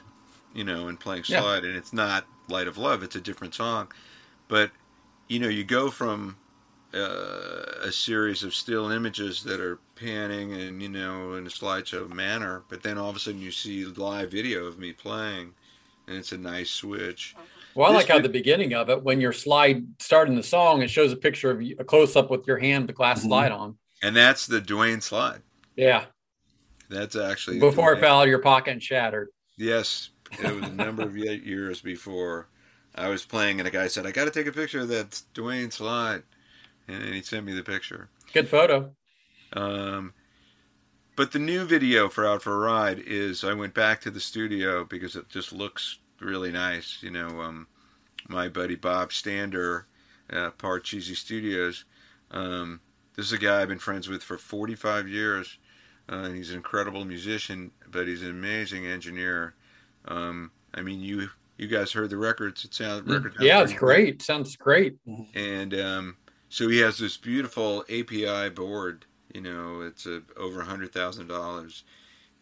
you know, and playing Yeah. slide, and it's not Light of Love; it's a different song. But you know, you go from uh, a series of still images that are panning and you know in a slideshow manner, but then all of a sudden you see live video of me playing, and it's a nice switch. Well, I This like how the beginning of it, when your slide starting the song, it shows a picture of you, a close up with your hand, the glass Mhm. slide on. And that's the Duane slide. Yeah, That's actually before it fell out of your pocket and shattered. Yes, it was a number of years before I was playing, and a guy said, "I got to take a picture of that Duane slide," and then he sent me the picture. Good photo. Um, but the new video for Out for a Ride is I went back to the studio because it just looks really nice. You know, um, my buddy Bob Stander, uh, Part Cheesy Studios. Um, this is a guy I've been friends with for 45 years. Uh, and he's an incredible musician, but he's an amazing engineer. Um, I mean, you you guys heard the records. It sounds record. Mm. Yeah, it's pretty good great. Sounds great. and um, so he has this beautiful API board. You know, it's a, over a hundred thousand dollars,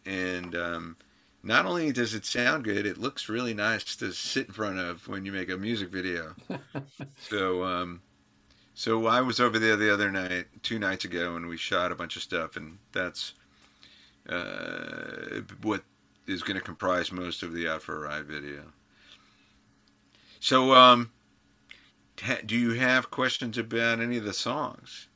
and um, not only does it sound good, it looks really nice to sit in front of when you make a music video. so, um, so I was over there the other night, two nights ago, and we shot a bunch of stuff, and that's uh, what is going to comprise most of the Out for a Ride video. So, um, do you have questions about any of the songs?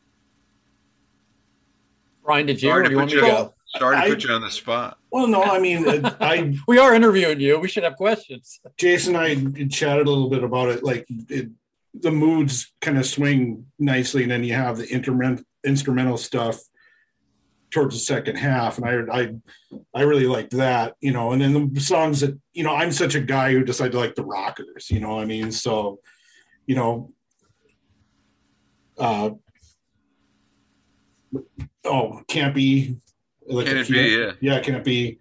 Brian, did you? Sorry Or to do you want put me to you- go? Sorry to I- put you on the spot. Well, no, I mean, uh, I We are interviewing you. We should have questions. Jason and I chatted a little bit about it. Like it, the moods kind of swing nicely, and then you have the instrument instrumental stuff towards the second half, and I I I really liked that, you know. And then the songs that you know, I'm such a guy who decided to like the rockers, you know. what I mean, so you know, uh, oh, can't be. Like Can the it be? Yeah. yeah, can it be?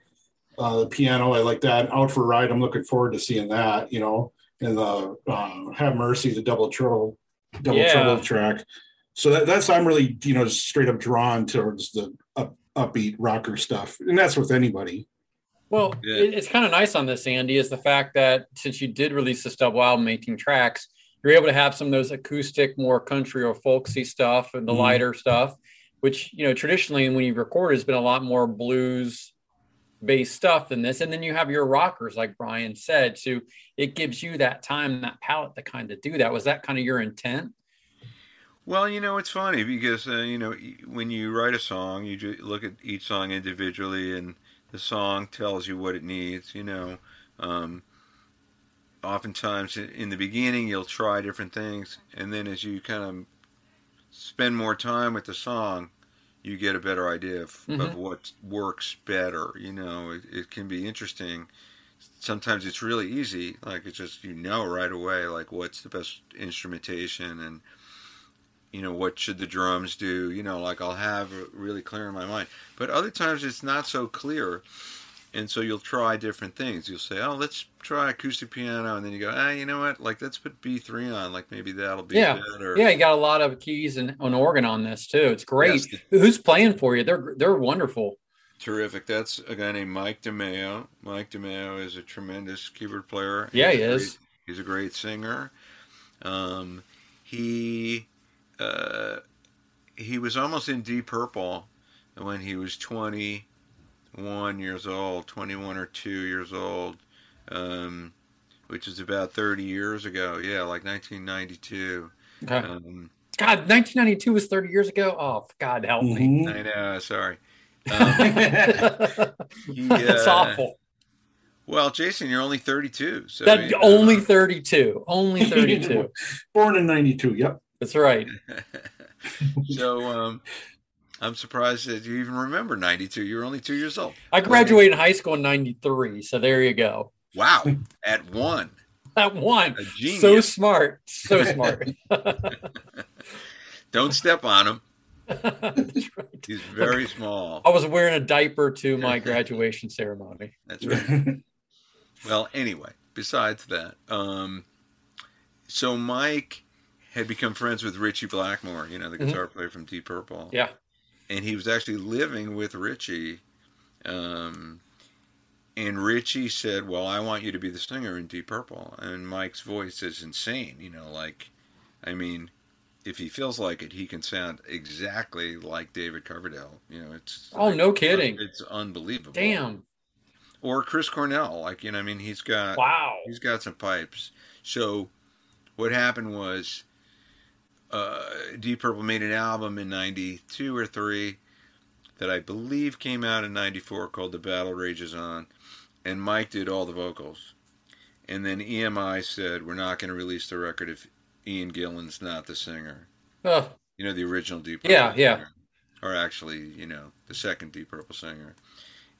Uh, the piano, I like that. Out for a ride, I'm looking forward to seeing that. You know, and the uh, Have Mercy, the double trouble, double Yeah. trouble track. So that, that's I'm really you know just straight up drawn towards the up, upbeat rocker stuff, and that's with anybody. Well, Yeah. it's kind of nice on this, Andy, is the fact that since you did release this double album, 18 tracks, you're able to have some of those acoustic, more country or folksy stuff and the Mhm. lighter stuff, which, you know, traditionally when you record has been a lot more blues based stuff than this. And then you have your rockers, like Brian said. So it gives you that time, that palette to kind of do that. Was that kind of your intent? Well, you know, it's funny because uh, you know when you write a song, you ju- look at each song individually, and the song tells you what it needs. You know, um, oftentimes in the beginning you'll try different things, and then as you kind of spend more time with the song, you get a better idea of, of Mhm. what works better. You know, it, it can be interesting. Sometimes it's really easy, like it's just you know right away, like what's the best instrumentation and you know what should the drums do you know like i'll have really clear in my mind but other times it's not so clear and so you'll try different things you'll say oh let's try acoustic piano and then you go ah you know what like let's put b3 on like maybe that'll be Yeah. better Yeah, you got a lot of keys and an organ on this too. It's great. Yes. Who's playing for you? They're they're wonderful. terrific that's a guy named mike DiMeo mike DiMeo is a tremendous keyboard player Yeah, He's he is. great- he's a great singer um, he uh, he was almost in deep purple when he was 20 21 years old, 21 or 2 years old, um, which is about 30 years ago. Yeah, like 1992. Okay. Um, God, 1992 was 30 years ago. Oh, God help me. Mhm. I know, sorry. Um, he, That's uh, awful. Well, Jason, you're only 32. So That you know. only 32. Only 32. Born in '92. Yep. That's right. so um, I'm surprised that you even remember 92. You were only two years old. I graduated high school in 93. So there you go. Wow, at one. At one. So smart. So smart. Don't step on him. That's right. He's very small. I was wearing a diaper to my graduation ceremony. That's right. Well, anyway, besides that, um, so Mike had become friends with Ritchie Blackmore, you know, the Mhm. guitar player from Deep Purple. Yeah. And he was actually living with Ritchie. Um, and Ritchie said, Well, I want you to be the singer in Deep Purple. And Mike's voice is insane, you know, like, I mean, if he feels like it, he can sound exactly like David Coverdale. You know, it's Oh, no kidding. It's unbelievable. Damn. Or Chris Cornell, like you know, I mean, he's got Wow. he's got some pipes. So what happened was uh, Deep Purple made an album in '92 or three that I believe came out in '94 called "The Battle Rages On," and Mike did all the vocals. And then EMI said, "We're not going to release the record if Ian Gillan's not the singer." Oh, You know, the original Deep Purple. Yeah, yeah. singer. Or actually, you know, the second Deep Purple singer.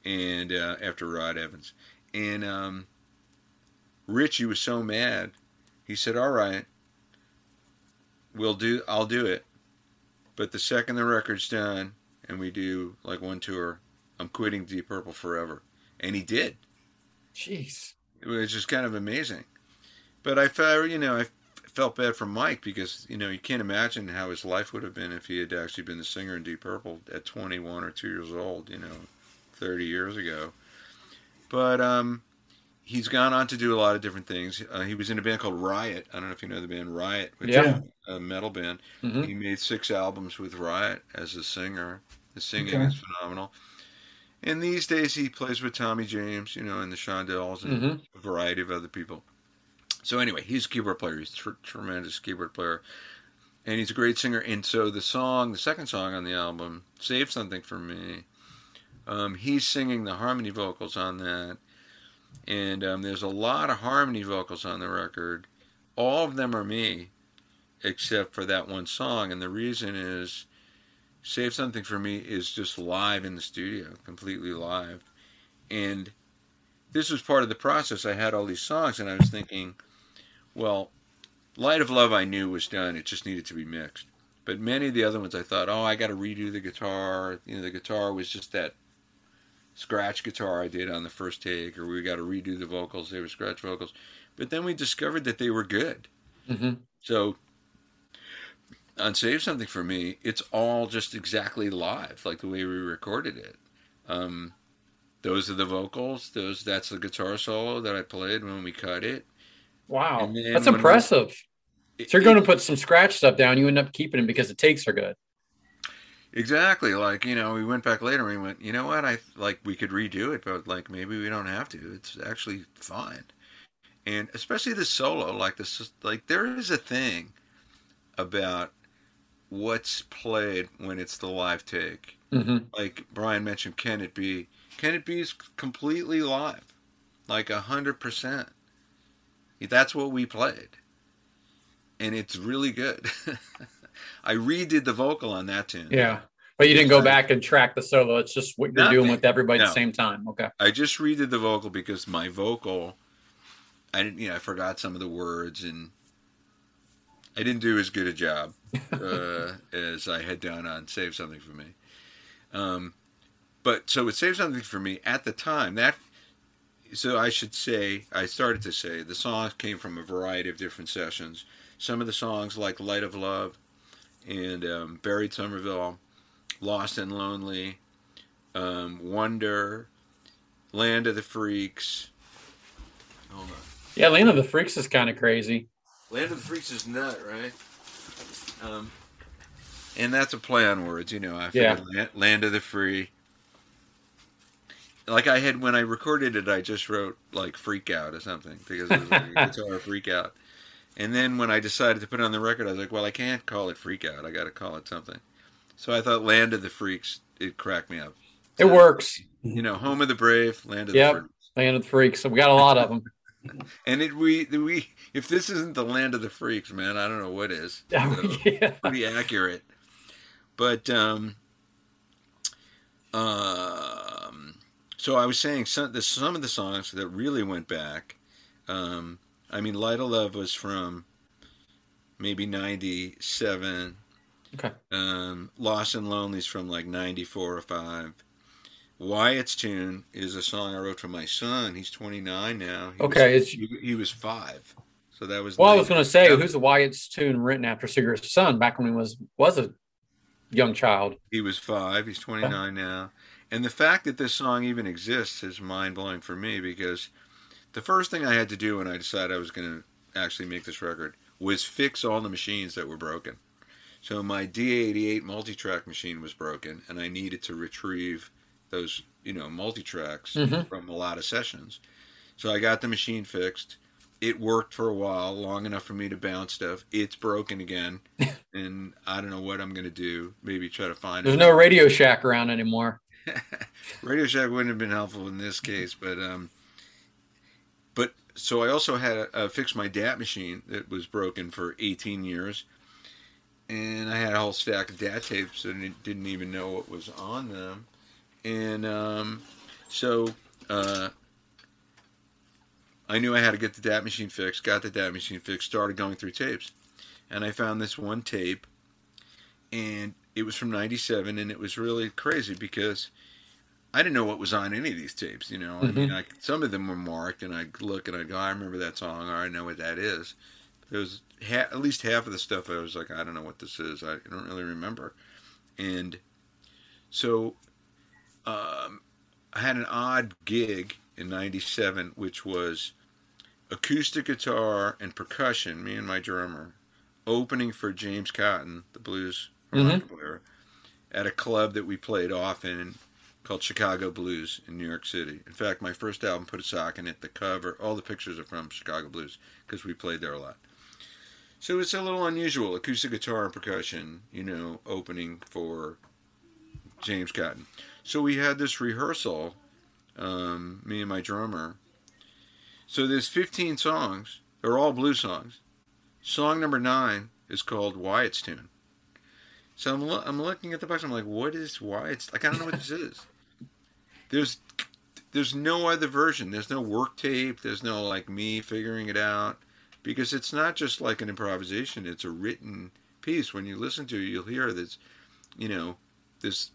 And uh, after Rod Evans. And um, Ritchie was so mad. He said, All right, we'll do, I'll do it. But the second the record's done and we do like one tour, I'm quitting Deep Purple forever. And he did. jeez. It was just kind of amazing. But I felt, you know, I felt bad for Mike because, you know, you can't imagine how his life would have been if he had actually been the singer in Deep Purple at 21 or 2 years old, you know, 30 years ago. But um, he's gone on to do a lot of different things. Uh, he was in a band called Riot. I don't know if you know the band Riot, which Yeah. is a metal band. Mhm. He made six albums with Riot as a singer. The singing Okay. is phenomenal. And these days he plays with Tommy James, you know, and the Shondells and Mhm. a variety of other people. So anyway, he's a keyboard player. He's a tr- tremendous keyboard player, and he's a great singer. And so the song, the second song on the album, "Save Something for Me," um, he's singing the harmony vocals on that. And um, there's a lot of harmony vocals on the record. All of them are me, except for that one song. And the reason is, "Save Something for Me" is just live in the studio, completely live, and this was part of the process. I had all these songs, and I was thinking, well, Light of Love I knew was done. It just needed to be mixed. But many of the other ones I thought, oh, I got to redo the guitar. You know, the guitar was just that scratch guitar I did on the first take, or we got to redo the vocals. They were scratch vocals. But then we discovered that they were good. Mhm. So on Save Something for Me, it's all just exactly live, like the way we recorded it. Um, those are the vocals. Those that's the guitar solo that I played when we cut it. Wow. That's when we- impressive. It- So you're going to put some scratch stuff down. You end up keeping it because the takes are good. Exactly like you know we went back later and we went you know what I like we could redo it but like maybe we don't have to. It's actually fine, and especially the solo like this like there is a thing about what's played when it's the live take. hmm like Brian mentioned, Can It Be? Can It Be completely live, like a hundred percent. That's what we played, and it's really good. I redid the vocal on that tune. Yeah. But you didn't go back and track the solo. It's just what you're doing with everybody at the same time. Okay. I just redid the vocal because my vocal, I didn't, you know, I forgot some of the words and I didn't do as good a job uh, as I had done on Save Something for Me. Um, but so it saved Something for Me at the time that, so I should say, I started to say the songs came from a variety of different sessions. Some of the songs like Light of Love and um, Barry Somerville, Lost and Lonely, um, Wonder, Land of the Freaks. Hold on. Yeah. Land of the Freaks is kind of crazy. Land of the Freaks is nut, right? Um, and that's a play on words, you know. I Yeah. Land, Land of the Free. like I had when I recorded it, I just wrote like "freak out" or something because it was like a guitar freak out. And then when I decided to put it on the record, I was like, well, I can't call it freak out. I got to call it something. So I thought "Land of the Freaks." It cracked me up. It works. You know, "Home of the Brave," "Land of Yep. the Freaks." Land of the Freaks. So we got a lot of them. And it we we if this isn't the land of the freaks, man, I don't know what is. So, yeah. pretty accurate. But um, um, so I was saying some the, some of the songs that really went back. Um, I mean, "Light of Love" was from maybe '97. Okay. Um, "Lost and Lonely's from like '94 or five. Wyatt's tune is a song I wrote for my son. He's 29 now. He Okay, was, it's- he, he was five, so that was. Well, I was going to say, 97. who's the Wyatt's tune written after Cigarette's son back when he was was a young child? He was five. He's 29 now. And the fact that this song even exists is mind blowing for me because the first thing I had to do when I decided I was going to actually make this record was fix all the machines that were broken. So my D88 multi-track machine was broken, and I needed to retrieve those, you know, multi-tracks Mhm. from a lot of sessions. So I got the machine fixed. It worked for a while, long enough for me to bounce stuff. It's broken again, and I don't know what I'm going to do. Maybe try to find There's no Radio Shack around anymore. Radio Shack wouldn't have been helpful in this case, but um, but so I also had to uh, fix my DAT machine that was broken for 18 years, and I had a whole stack of DAT tapes and didn't even know what was on them, and um, so uh, I knew I had to get the DAT machine fixed. Got the DAT machine fixed. Started going through tapes, and I found this one tape, and it was from '97, and it was really crazy because I didn't know what was on any of these tapes. You know, I mean, I, some of them were marked, and I look and I go, I remember that song, or I know what that is. There was ha- at least half of the stuff I was like, I don't know what this is. I don't really remember, and so um, I had an odd gig in '97, which was acoustic guitar and percussion. Me and my drummer opening for James Cotton, the blues Mhm. player, at a club that we played often called Chicago Blues in New York City. In fact, my first album put a sock in it. The cover, all the pictures are from Chicago Blues because we played there a lot. So it's a little unusual, acoustic guitar and percussion, you know, opening for James Cotton. So we had this rehearsal, um, me and my drummer. So there's 15 songs. They're all blues songs. Song number nine is called Wyatt's Tune. So I'm, lo- I'm looking at the box. I'm like, what is Wyatt's? Like, I don't know what this is. There's there's no other version. There's no work tape. There's no like me figuring it out because it's not just like an improvisation. It's a written piece. When you listen to it, you'll hear this, you know, this,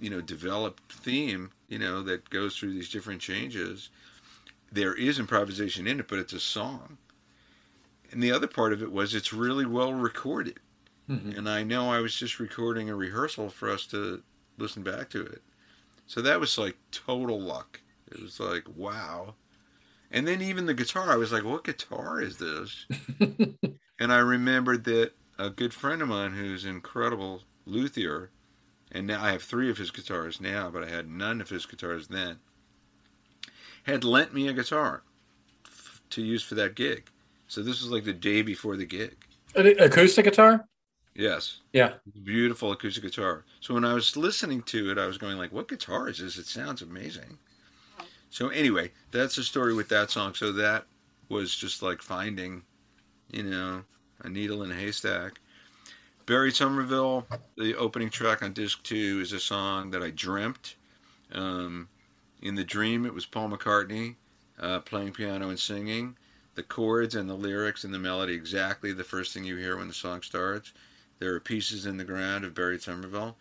you know, developed theme, you know, that goes through these different changes. There is improvisation in it, but it's a song. And the other part of it was it's really well recorded. Mhm. And I know I was just recording a rehearsal for us to listen back to it. So that was like total luck. It was like, wow. And then even the guitar, I was like, what guitar is this? and I remembered that a good friend of mine who's an incredible luthier, and now I have three of his guitars now, but I had none of his guitars then, had lent me a guitar f- to use for that gig. So this was like the day before the gig. An acoustic guitar? Yes. Yeah. Beautiful acoustic guitar. So when I was listening to it, I was going like, "What guitar is this? It sounds amazing." So anyway, that's the story with that song. So that was just like finding, you know, a needle in a haystack. Barry Somerville, the opening track on disc two, is a song that I dreamt. Um, in the dream, it was Paul McCartney uh, playing piano and singing. The chords and the lyrics and the melody exactly the first thing you hear when the song starts. There are pieces in the ground of Barry Somerville.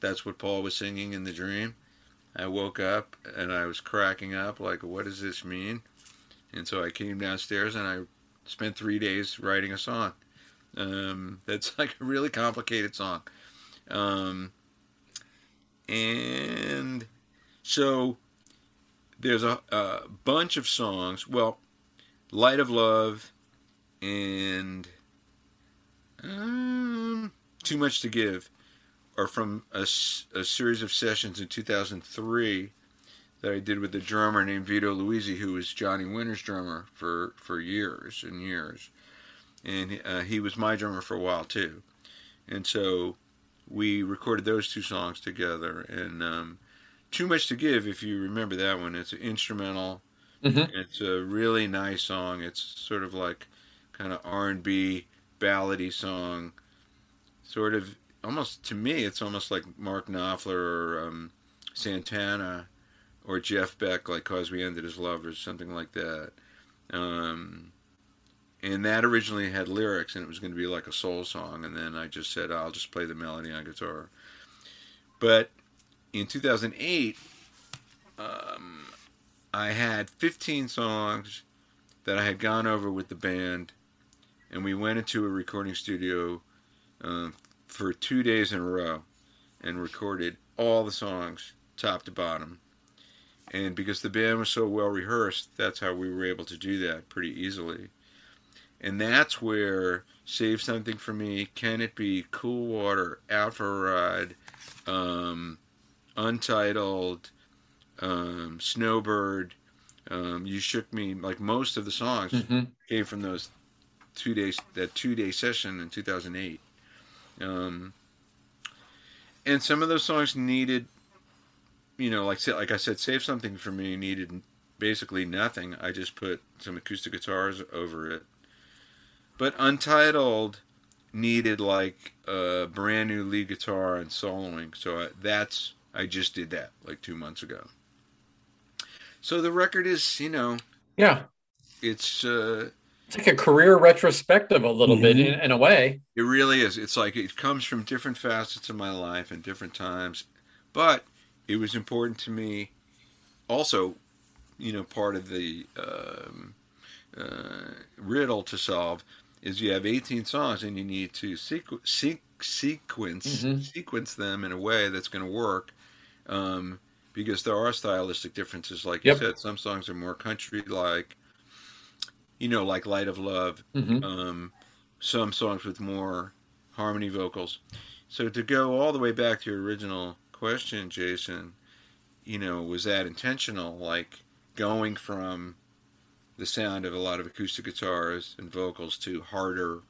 That's what Paul was singing in the dream. I woke up and I was cracking up, like, what does this mean? And so I came downstairs and I spent three days writing a song. Um, that's like a really complicated song. Um, and so there's a, a bunch of songs. Well, Light of Love and um, Too Much to Give are from a series of sessions in 2003 that I did with a drummer named Vito Liuzzi, who was Johnny Winter's drummer for for years and years, and uh, he was my drummer for a while too, and so we recorded those two songs together. And um, too much to give, if you remember that one, it's an instrumental. Mhm. It's a really nice song. It's sort of like kind of R and B ballady song, sort of almost to me, it's almost like Mark Knopfler or um, Santana or Jeff Beck, like "Cause We Ended as Lovers," something like that. Um, and that originally had lyrics, and it was going to be like a soul song. And then I just said, "I'll just play the melody on guitar." But in 2008, um, I had 15 songs that I had gone over with the band, and we went into a recording studio um, for two days in a row and recorded all the songs top to bottom. And because the band was so well rehearsed, that's how we were able to do that pretty easily. And that's where Save Something for Me, Can It Be, Cool Water, Out for a Ride, um, Untitled, um, Snowbird, um, You Shook Me, like most of the songs Mhm. came from those two days, that two day session in 2008. Um, and some of those songs needed, you know, like like I said, save something for me needed basically nothing. I just put some acoustic guitars over it. But Untitled needed like a brand new lead guitar and soloing, so I, that's I just did that like two months ago. So the record is, you know, Yeah. it's uh, It's like a career retrospective a little bit Mhm. in, in a way. It really is. It's like it comes from different facets of my life and different times. But it was important to me also, you know, part of the um, uh, riddle to solve is you have 18 songs and you need to sequ- sequ- sequence Mhm. sequence them in a way that's going to work. Um, because there are stylistic differences, like Yep. you said, some songs are more country like, you know, like Light of Love Mhm. um, some songs with more harmony vocals. So to go all the way back to your original question, Jason, you know, was that intentional? Like going from the sound of a lot of acoustic guitars and vocals to harder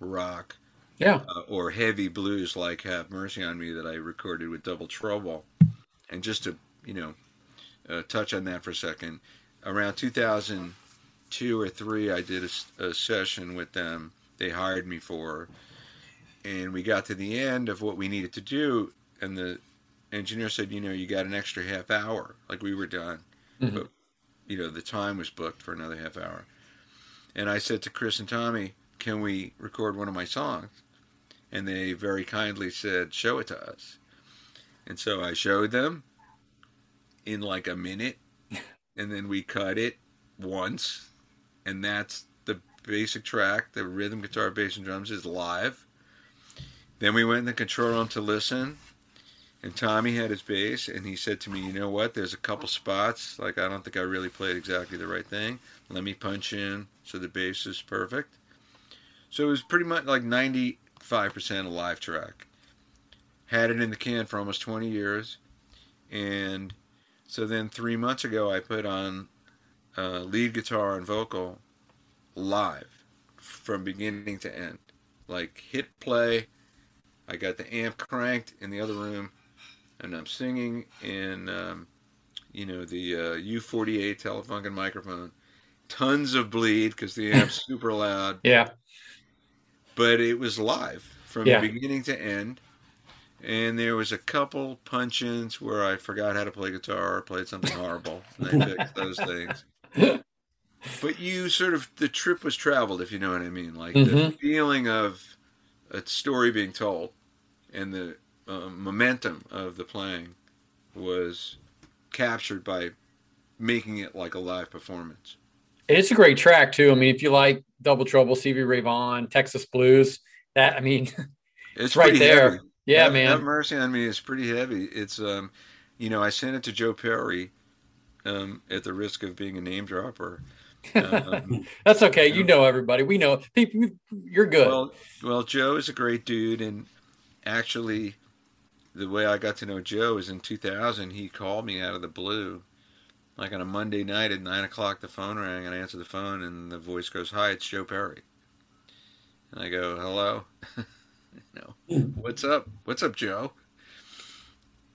rock Yeah. uh, or heavy blues like Have Mercy on Me that I recorded with Double Trouble. And just to, you know, uh, touch on that for a second, around 2002 or 3, I did a session with them. They hired me for, and we got to the end of what we needed to do, and the engineer said, you know, you got an extra half hour. Like we were done. Mhm. But, you know, the time was booked for another half hour. And I said to Chris and Tommy, can we record one of my songs? And they very kindly said, show it to us. And so I showed them in like a minute, and then we cut it once, and that's the basic track. The rhythm, guitar, bass, and drums is live. Then we went in the control room to listen, and Tommy had his bass, and he said to me, "You know what? There's a couple spots like I don't think I really played exactly the right thing. Let me punch in so the bass is perfect." So it was pretty much like 95% a live track. Had it in the can for almost 20 years, and so then three months ago I put on uh, lead guitar and vocal live from beginning to end. Like hit play, I got the amp cranked in the other room, and I'm singing in, um, you know, the uh, U48 Telefunken microphone. Tons of bleed because the amp's super loud, Yeah. but it was live from Yeah. beginning to end. And there was a couple punch-ins where I forgot how to play guitar or played something horrible, and I fixed those things. But you sort of the trip was traveled, if you know what I mean. Like the Mhm. feeling of a story being told, and the uh, momentum of the playing was captured by making it like a live performance. It's a great track too. I mean, if you like Double Trouble, Stevie Ray Vaughan, Texas Blues, that I mean, It's right there. heavy. yeah, have, man. Have mercy on me is pretty heavy. It's um, you know, I sent it to Joe Perry, um, at the risk of being a name dropper. Um, That's okay. You know everybody. We know people. You're good. well, well, Joe is a great dude, and actually, the way I got to know Joe is in 2000. He called me out of the blue like on a Monday night at nine o'clock, the phone rang, and I answer the phone, and the voice goes, "Hi, it's Joe Perry." And I go, "Hello." no, what's up? What's up, Joe?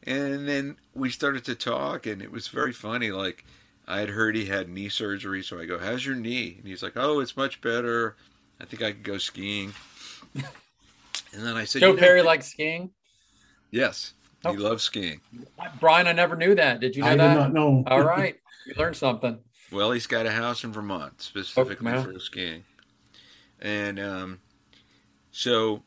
And then we started to talk, and it was very funny. Like I had heard he had knee surgery, so I go, "How's your knee?" And he's like, "Oh, it's much better. I think I could go skiing." And then I said, Joe "You know, Perry likes skiing. Yes, Oh. he loves skiing. Brian, I never knew that. Did you know I did that? not know. All right, you learned something. Well, he's got a house in Vermont specifically wow. for skiing. And um, so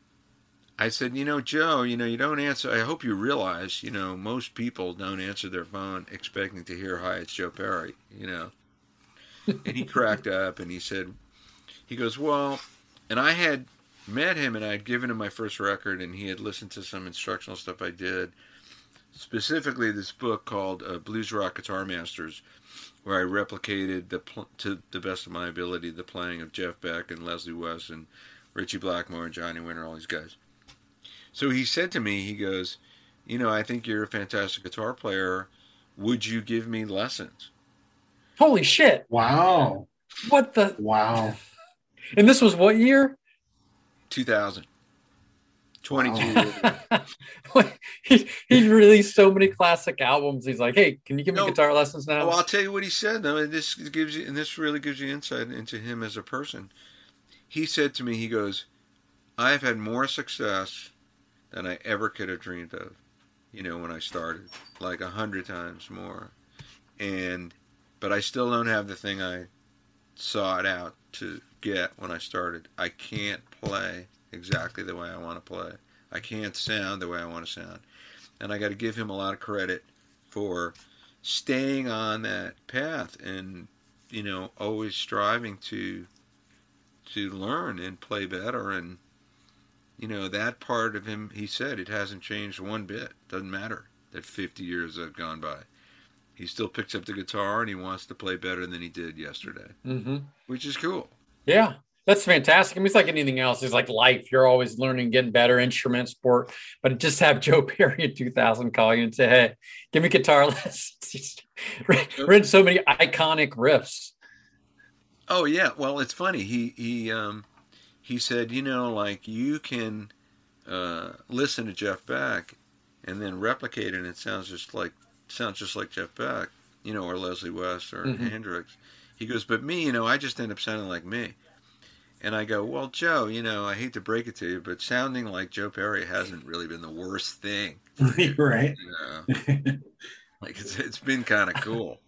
I said, you know, Joe, you know, you don't answer. I hope you realize, you know, most people don't answer their phone expecting to hear, hi, it's Joe Perry, you know. and he cracked up and he said, he goes, well, and I had met him and I had given him my first record and he had listened to some instructional stuff I did, specifically this book called uh, Blues Rock Guitar Masters where I replicated the pl- to the best of my ability the playing of Jeff Beck and Leslie West and Ritchie Blackmore and Johnny Winter, all these guys. So he said to me, he goes, "You know, I think you're a fantastic guitar player. Would you give me lessons?" Holy shit! Wow. What the? Wow. And this was what year? 2000. 22 Wow. he he released so many classic albums. He's like, hey, can you give me No. guitar lessons now? Well, I'll tell you what he said though, and this gives you and this really gives you insight into him as a person. He said to me, he goes, "I've had more success than I ever could have dreamed of." You know, when I started, like a hundred times more, and but I still don't have the thing I sought out to get when I started. I can't play exactly the way I want to play. I can't sound the way I want to sound, and I got to give him a lot of credit for staying on that path and you know always striving to to learn and play better and you know that part of him he said it hasn't changed one bit doesn't matter that 50 years have gone by he still picks up the guitar and he wants to play better than he did yesterday hmm which is cool Yeah, that's fantastic. I mean, it's like anything else. It's like life. You're always learning, getting better, instrument, sport. But just have Joe Perry in 2000 call you and say, hey, give me guitar lessons. Written so many iconic riffs. Oh yeah, well it's funny. He he um he said, you know, like you can uh, listen to Jeff Beck and then replicate it and it sounds just like sounds just like Jeff Beck, you know, or Leslie West or Mhm. Hendrix. He goes, but me, you know, I just end up sounding like me. And I go, well, Joe, you know, I hate to break it to you, but sounding like Joe Perry hasn't really been the worst thing. right. You know? like it's it's been kind of cool,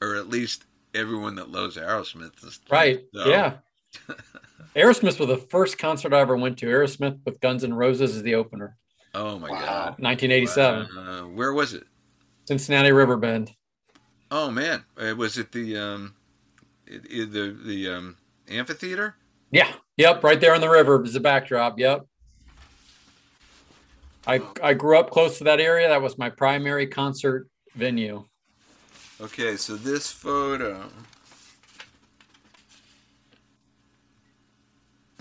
or at least everyone that loves Aerosmith is Right. so- Yeah. Aerosmith was the first concert I ever went to. Aerosmith with Guns N' Roses is the opener, Oh my Wow. god! 1987, Uh, where was it? Cincinnati Riverbend. Oh man, uh, was it the um, it, it- the the um amphitheater? Yeah. Yep. Right there on the river is the backdrop. Yep. I, I grew up close to that area. That was my primary concert venue. Okay, so this photo.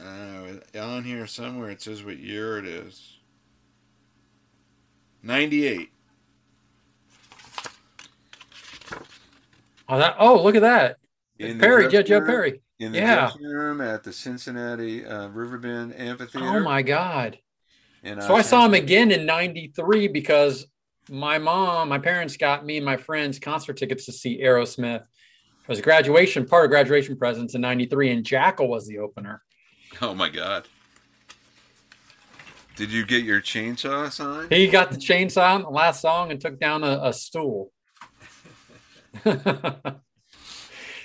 Uh, on here somewhere it says what year it is. Ninety-eight. Oh, that, oh, look at that. In Perry, yeah, dressing Joe Perry. In the Yeah. room at the Cincinnati uh, Riverbend Amphitheater. Oh my God. And So I saw him again in 93 because my mom, my parents got me and my friends concert tickets to see Aerosmith. It was a graduation, part of graduation presents in 93, and Jackyl was the opener. Oh my god. Did you get your chainsaw signed? He got the chainsaw on the last song and took down a, a stool. that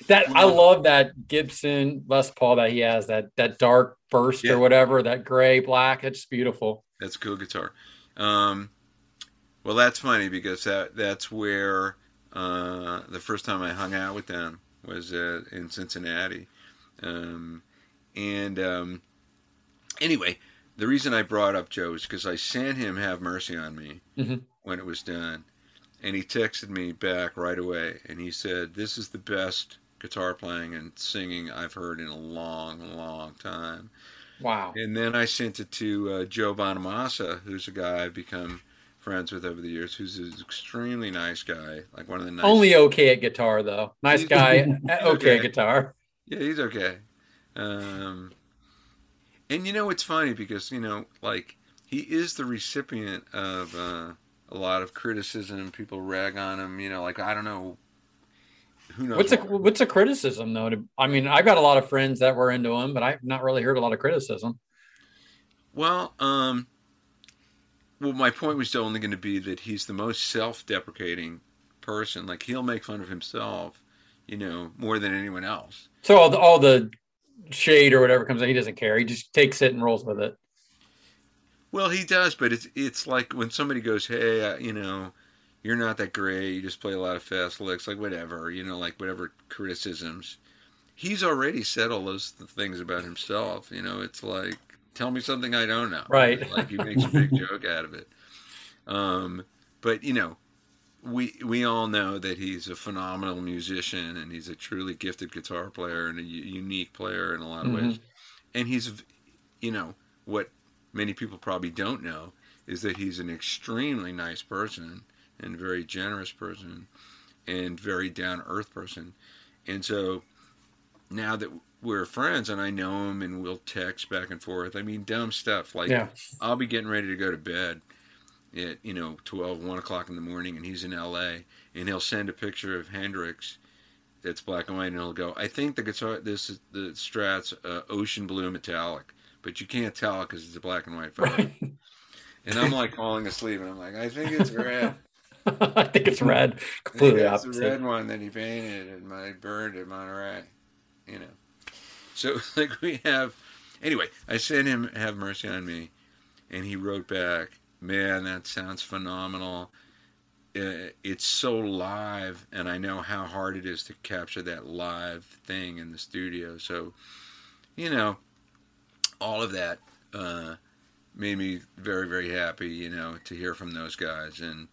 I love that Gibson Les Paul that he has, that that dark burst Yeah. or whatever, that gray, black. It's beautiful. That's a cool guitar. Um, well, that's funny because that that's where uh, the first time I hung out with them was uh, in Cincinnati. Um, and um, anyway, the reason I brought up Joe is because I sent him "Have Mercy on Me" Mhm. when it was done, and he texted me back right away, and he said, "This is the best guitar playing and singing I've heard in a long, long time." Wow. And then I sent it to uh, Joe Bonamassa, who's a guy I've become friends with over the years, who's an extremely nice guy, like one of the nice. Only okay at guitar though. Nice guy. okay okay. at guitar. Yeah, he's okay. Um, and you know, it's funny because you know, like he is the recipient of uh, a lot of criticism. People rag on him. You know, like I don't know. Who knows? What's a what- what's a criticism though? To- I mean, I've got a lot of friends that were into him, but I've not really heard a lot of criticism. Well, um, well, my point was only going to be that he's the most self-deprecating person. Like he'll make fun of himself, you know, more than anyone else. So all the all the shade or whatever comes in, he doesn't care. He just takes it and rolls with it. Well, he does, but it's it's like when somebody goes, "Hey, uh, you know, you're not that great. You just play a lot of fast licks, like whatever, you know, like whatever criticisms." He's already said all those th- things about himself. You know, it's like, tell me something I don't know. Right. Like he makes a big joke out of it. Um, but you know, we we all know that he's a phenomenal musician and he's a truly gifted guitar player and a u- unique player in a lot of Mhm. ways. And he's, you know, what many people probably don't know is that he's an extremely nice person and very generous person and very down earth person. And so now that we're friends and I know him and we'll text back and forth, I mean, dumb stuff like Yeah. I'll be getting ready to go to bed at, you know, 12, 1 o'clock in the morning and he's in LA and he'll send a picture of Hendrix that's black and white and he'll go, I think the guitar, this is the Strat's uh, ocean blue metallic, but you can't tell because it's a black and white photo. Right. And I'm like falling asleep, and I'm like, I think it's red. I think it's red. Completely that's the red one that he painted and I burned at Monterey. You know, so like we have. Anyway, I sent him "Have Mercy on Me," and he wrote back, "Man, that sounds phenomenal. It's so live, and I know how hard it is to capture that live thing in the studio. So, you know, all of that." Uh, made me very very happy you know to hear from those guys and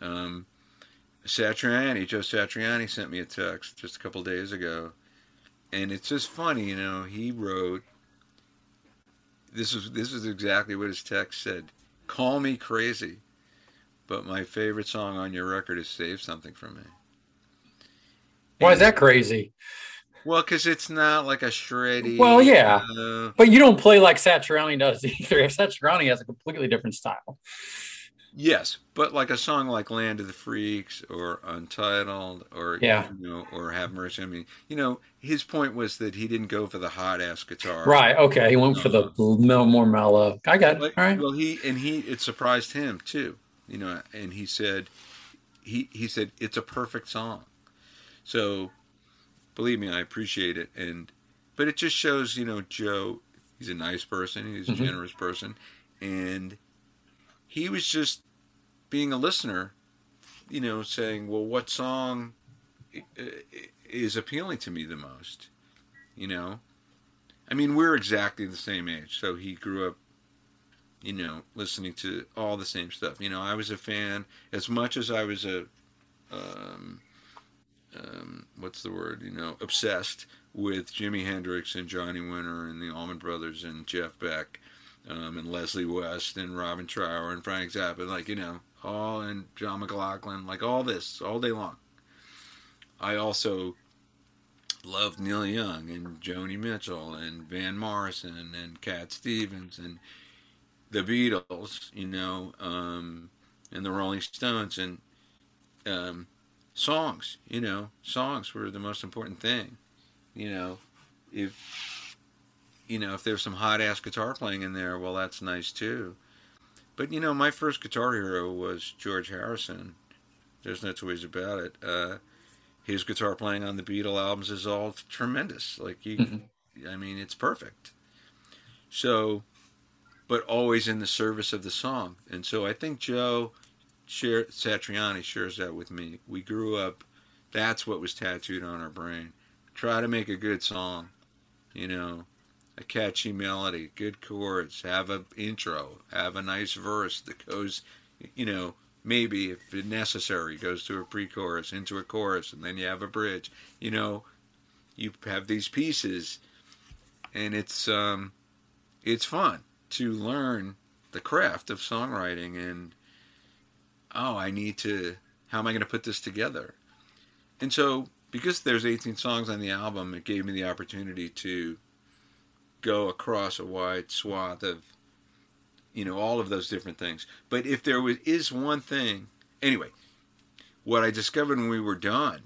um Satriani Joe Satriani sent me a text just a couple days ago and it's just funny you know he wrote this is this is exactly what his text said call me crazy but my favorite song on your record is save something from me Why is that crazy? well because it's not like a shreddy Well, yeah. uh, But you don't play like Satriani does either. Satriani has a completely different style. Yes, but like a song like "Land of the Freaks" or "Untitled" or Yeah. you know, or "Have Mercy." I mean, you know, his point was that he didn't go for the hot ass guitar, Right. Okay. He went for the mel- more mellow. I got it. Like, All right. Well, he and he it surprised him too, you know, and he said, he he said it's a perfect song. So, believe me, I appreciate it, and but it just shows, you know, Joe. He's a nice person. He's a Mhm. generous person, and he was just being a listener, you know, saying, "Well, what song i- i- is appealing to me the most?" You know, I mean, we're exactly the same age, so he grew up, you know, listening to all the same stuff. You know, I was a fan as much as I was a, um, um, what's the word? You know, obsessed with Jimi Hendrix and Johnny Winter and the Allman Brothers and Jeff Beck um, and Leslie West and Robin Trower and Frank Zappa, like you know, all and John McLaughlin, like all this all day long. I also loved Neil Young and Joni Mitchell and Van Morrison and Cat Stevens and the Beatles, you know, um, and the Rolling Stones and um, songs. You know, songs were the most important thing. You know, if you know if there's some hot ass guitar playing in there, well, that's nice too. But you know, my first guitar hero was George Harrison. There's no two ways about it. Uh, his guitar playing on the Beatle albums is all tremendous. Like he, Mhm. I mean, it's perfect. So, but always in the service of the song. And so I think Joe share, Satriani shares that with me. We grew up. That's what was tattooed on our brain. Try to make a good song, you know, a catchy melody, good chords, have an intro, have a nice verse that goes, you know, maybe if necessary goes to a pre-chorus into a chorus and then you have a bridge you know you have these pieces and it's um it's fun to learn the craft of songwriting and oh, I need to. How am I going to put this together? And so, because there's 18 songs on the album, it gave me the opportunity to go across a wide swath of, you know, all of those different things. But if there was, is one thing, anyway, what I discovered when we were done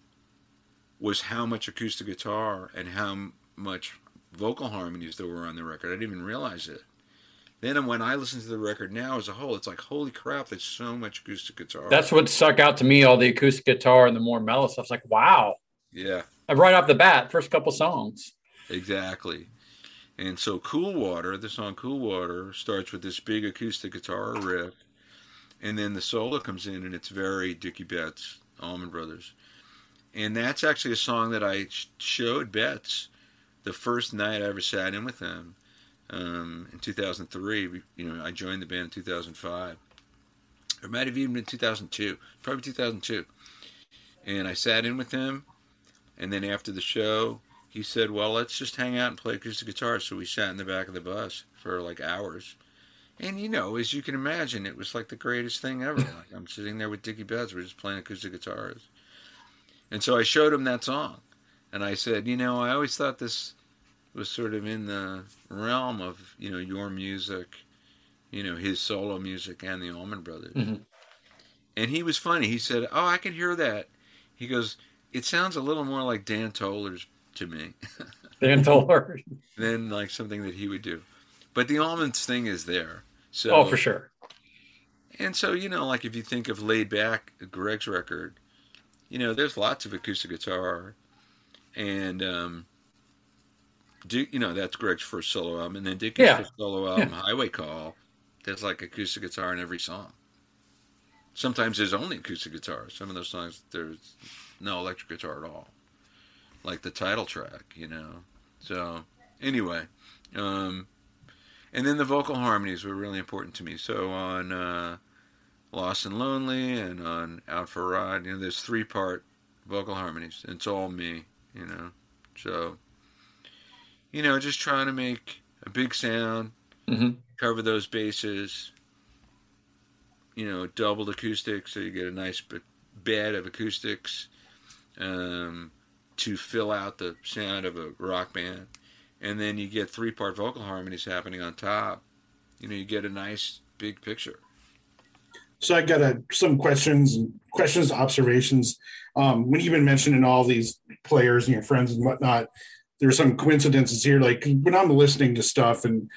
was how much acoustic guitar and how much vocal harmonies there were on the record. I didn't even realize it. Then when I listen to the record now as a whole, it's like, holy crap, there's so much acoustic guitar. That's what stuck out to me. All the acoustic guitar and the more mellow stuff. It's like, wow. yeah, right off the bat, first couple songs. exactly. And so Cool Water, the song Cool Water, starts with this big acoustic guitar riff. And then the solo comes in and it's very Dickey Betts, Allman Brothers. And that's actually a song that I showed Betts the first night I ever sat in with him um, in 2003. You know, I joined the band in 2005. Or it might have even been 2002, probably 2002. And I sat in with him. And then after the show, he said, Well, let's just hang out and play acoustic guitar. So we sat in the back of the bus for like hours. And you know, as you can imagine, it was like the greatest thing ever. Like I'm sitting there with Dickey Betts, we're just playing acoustic guitars. And so I showed him that song. And I said, You know, I always thought this was sort of in the realm of, you know, your music, you know, his solo music and the Allman Brothers. Mhm. And he was funny. He said, Oh, I can hear that. He goes, It sounds a little more like Dan Toler's to me. Dan Toler. than like something that he would do. But the Allmans thing is there. So oh, for sure. And so you know, like if you think of laid back, Gregg's record, you know, there's lots of acoustic guitar, and um, Dick, you know, that's Gregg's first solo album, and then Dickey's Yeah. first solo album, Highway Call. There's like acoustic guitar in every song. Sometimes there's only acoustic guitar. Some of those songs there's no electric guitar at all, like the title track, you know. So anyway, um, and then the vocal harmonies were really important to me. So on uh, Lost and Lonely and on Out for a Ride, you know, there's three part vocal harmonies. It's all me, you know. So, you know, just trying to make a big sound, Mhm. cover those bases, you know, doubled acoustics so you get a nice bed of acoustics um, to fill out the sound of a rock band. And then you get three part vocal harmonies happening on top. You know, you get a nice big picture. So I got a, some questions and questions, observations. Um, when you've been mentioning all these players and your friends and whatnot, there are some coincidences here. Like when I'm listening to stuff and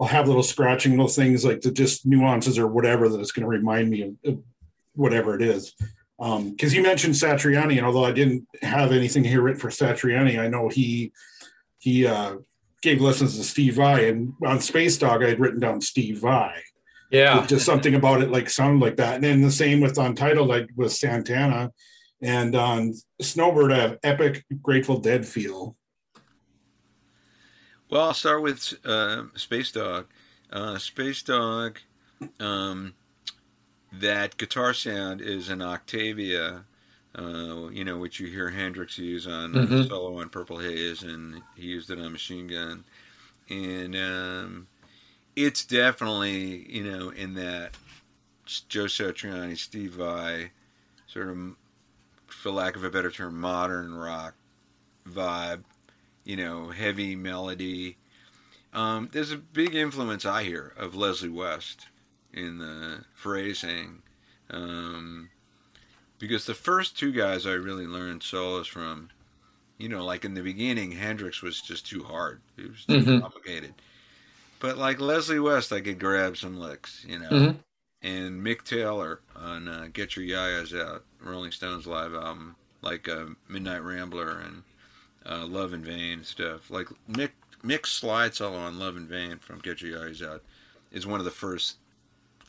I'll have little scratching little things like the just nuances or whatever that it's going to remind me of, of whatever it is. Because you mentioned Satriani, and although I didn't have anything here written for Satriani, I know he he uh, gave lessons to Steve Vai, and on Space Dog I had written down Steve Vai Yeah. just something about it like sounded like that. And then the same with Untitled, like with Santana, and on Snowbird, I have epic Grateful Dead feel. Well, I'll start with uh, Space Dog. Uh, Space Dog, um, that guitar sound is an Octavia, uh, you know, which you hear Hendrix use on uh, Mhm. solo on Purple Haze, and he used it on Machine Gun. And um, it's definitely, you know, in that Joe Satriani, Steve Vai, sort of, for lack of a better term, modern rock vibe you know, heavy melody. Um, there's a big influence I hear of Leslie West in the phrasing, um, because the first two guys I really learned solos from, you know, like in the beginning, Hendrix was just too hard; it was too Mhm. complicated. But like Leslie West, I could grab some licks, you know. Mhm. And Mick Taylor on uh, "Get Your Ya-Ya's Out," Rolling Stones live album, like uh, "Midnight Rambler" and uh, Love in Vain stuff. Like Mick Mick's slide solo on Love in Vain from Get Your Eyes Out is one of the first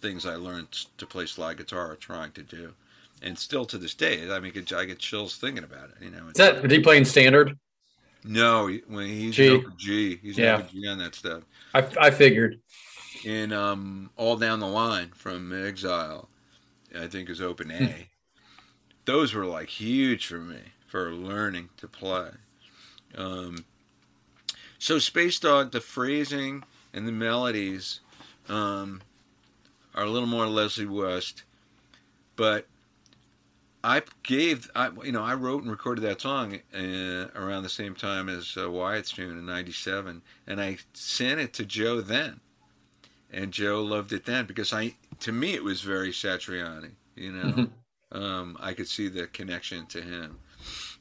things I learned to play slide guitar, trying to do, and still to this day, I mean, I get chills thinking about it. You know, Is that he play in standard? no, when he's G. G, he's Yeah. G on that stuff. I, I figured. And um, all down the line from Exile, I think is open A. Those were like huge for me for learning to play. Um, so Space Dog, the phrasing and the melodies um, are a little more Leslie West. but I gave I you know I wrote and recorded that song uh, around the same time as uh, Wyatt's tune in '97, and I sent it to Joe then, and Joe loved it then because I to me it was very Satriani. You know, Mhm. um, I could see the connection to him,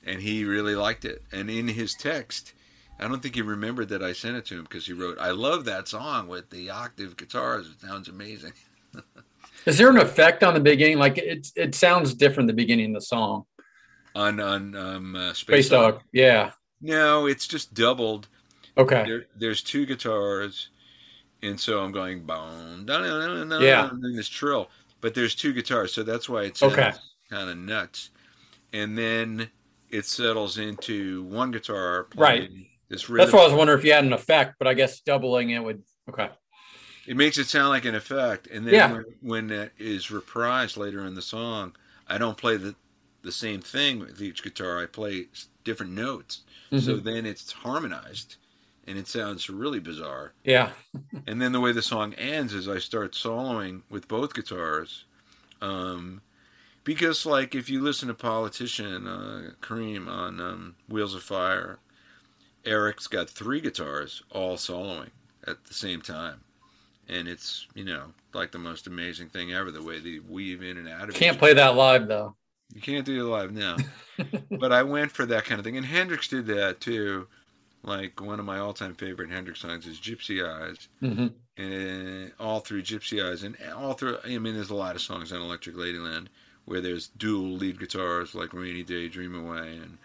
and he really liked it. And in his text, I don't think he remembered that I sent it to him because he wrote, "I love that song with the octave guitars. It sounds amazing." Is there an effect on the beginning? Like it, it sounds different the beginning of the song. On on um, uh, Space Dog. Yeah. No, it's just doubled. Okay. There, there's two guitars, and so I'm going bone, Yeah. this trill. But there's two guitars, so that's why it sounds Okay. kind of nuts. And then it settles into one guitar Right. this rhythm. That's why I was wondering if you had an effect, but I guess doubling it would. Okay. It makes it sound like an effect, and then Yeah. when, when that is reprised later in the song, I don't play the the same thing with each guitar. I play different notes, so Mhm. then it's harmonized, and it sounds really bizarre. Yeah. And then the way the song ends is I start soloing with both guitars. Um, because, like, if you listen to Politician, uh, Cream on um, Wheels of Fire, Eric's got three guitars all soloing at the same time. And it's, you know, like the most amazing thing ever, the way they weave in and out of it Can't play that live though. you can't do it live now. but I went for that kind of thing. And Hendrix did that too. Like one of my all time favorite Hendrix songs is Gypsy Eyes. hmm And all through Gypsy Eyes and all through I mean there's a lot of songs on Electric Ladyland where there's dual lead guitars like Rainy Day, Dream Away and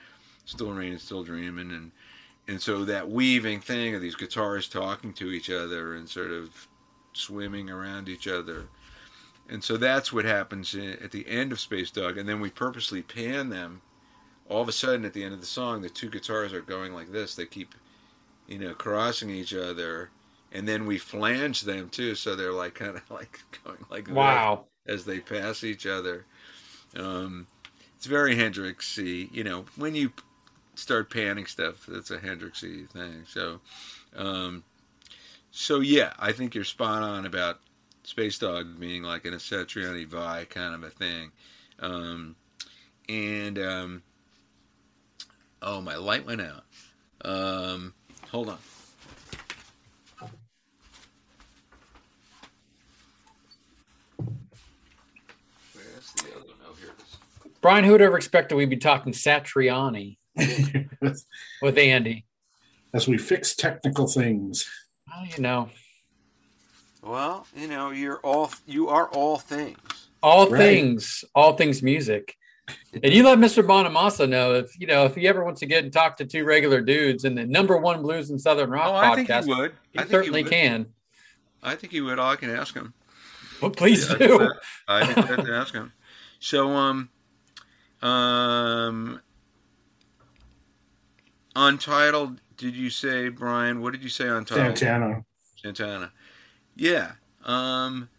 Still Raining, Still Dreaming and and so that weaving thing of these guitars talking to each other and sort of swimming around each other. And so that's what happens at the end of Space Dog. And then we purposely pan them. All of a sudden, at the end of the song, the two guitars are going like this. They keep, you know, crossing each other. And then we flange them too. So they're like kind of like going like Wow. as they pass each other. Um, it's very Hendrixy. You know, when you start panning stuff, that's a Hendrixy thing. So, um, so yeah, I think you're spot on about Space Dog being like an Satriani Vai kind of a thing. Um, and um, oh, my light went out. Um, hold on. Where's the other one? Oh, here it is. Brian, who would ever expect that we'd be talking Satriani with Andy? As we fix technical things. Well, you know, Well, you know, you're all you are all things. all Right. things, all things music. And you let Mr. Bonamassa know if you know if he ever wants to get and talk to two regular dudes in the number one blues and southern rock Oh, I think he would. He I think certainly he would. can. I think he would. I can ask him. Well, please I do. think I think I have to ask him. So, um, um, Untitled. Did you say Brian? What did you say? Untitled. Santana. Santana. Yeah. Um,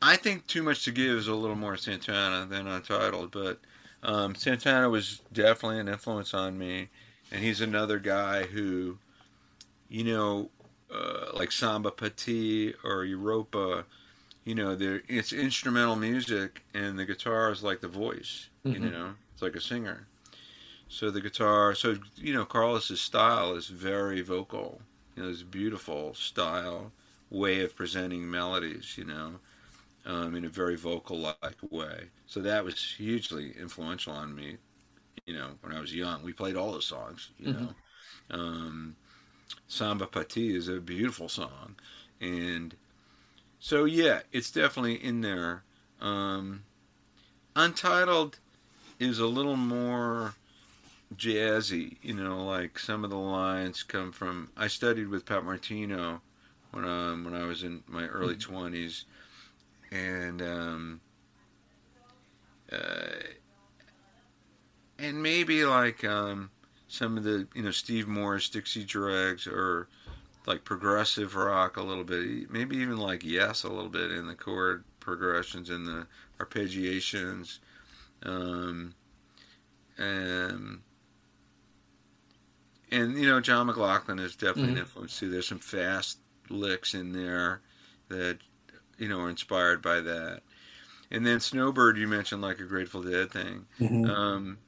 I think Too Much to Give is a little more Santana than Untitled, but um, Santana was definitely an influence on me, and he's another guy who, you know, uh, like Samba Pa Ti or Europa, you know, there it's instrumental music, and the guitar is like the voice. You Mhm. know, it's like a singer. So the guitar, so you know, Carlos's style is very vocal. You know, it's a beautiful style way of presenting melodies. You know, um, in a very vocal-like way. So that was hugely influential on me. You know, when I was young, we played all the songs. You know, um, Samba Pa Ti is a beautiful song, and so yeah, it's definitely in there. Um, Untitled is a little more jazzy, you know, like some of the lines come from. I studied with Pat Martino when um, when I was in my early twenties, and um, uh, and maybe like um, some of the you know Steve Morse, Dixie Dregs, or like progressive rock a little bit, maybe even like Yes a little bit in the chord progressions and the arpeggiations. Um, um, and you know, John McLaughlin is definitely an Mhm. influence too. There's some fast licks in there that you know are inspired by that. And then Snowbird, you mentioned like a Grateful Dead thing. Mhm. Um,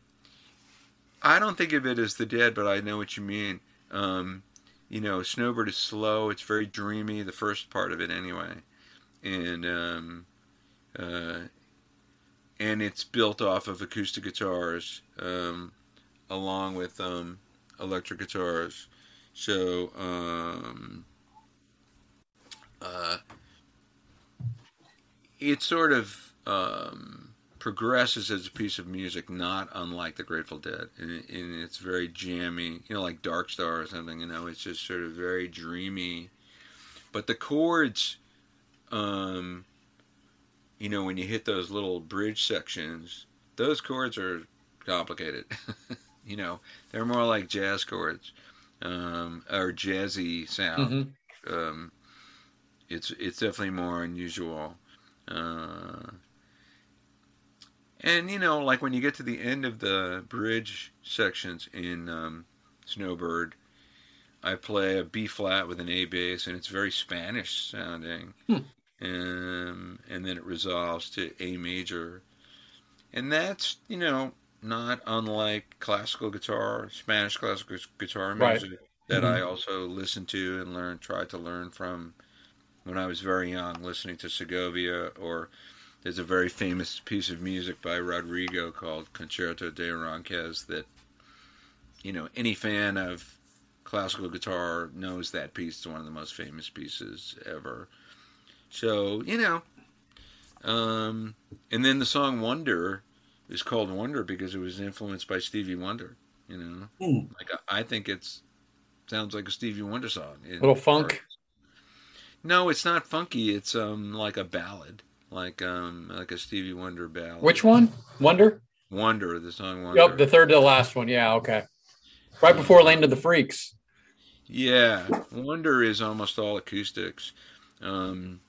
I don't think of it as the Dead, but I know what you mean. Um, you know, Snowbird is slow. It's very dreamy. The first part of it, anyway, and um, uh, and it's built off of acoustic guitars, um, along with um, electric guitars. So. Um, uh, it sort of um, progresses as a piece of music, not unlike the Grateful Dead, and, and it's very jammy, you know, like Dark Star or something. You know, it's just sort of very dreamy, but the chords, um, you know, when you hit those little bridge sections, those chords are complicated. you know, they're more like jazz chords um, or jazzy sound. Mhm. Um, it's it's definitely more unusual. Uh, and you know, like when you get to the end of the bridge sections in um, Snowbird, I play a B flat with an A bass, and it's very Spanish sounding. Hmm. Um, and then it resolves to A major, and that's you know not unlike classical guitar, Spanish classical guitar Right. music that I also listened to and learned, tried to learn from when I was very young, listening to Segovia, or there's a very famous piece of music by Rodrigo called Concerto de Aranjuez that, you know, any fan of classical guitar knows that piece. It's one of the most famous pieces ever. So, you know, um, and then the song Wonder is called Wonder because it was influenced by Stevie Wonder, you know. Hmm. Like, I think it's sounds like a Stevie Wonder song. in Little funk? parts. No, it's not funky. It's um like a ballad, like um like a Stevie Wonder ballad. Which one? Wonder? Wonder? The song Wonder. Yep, the third to the last one. Yeah, okay. Right before Land of the Freaks. Yeah, Wonder is almost all acoustics. Um,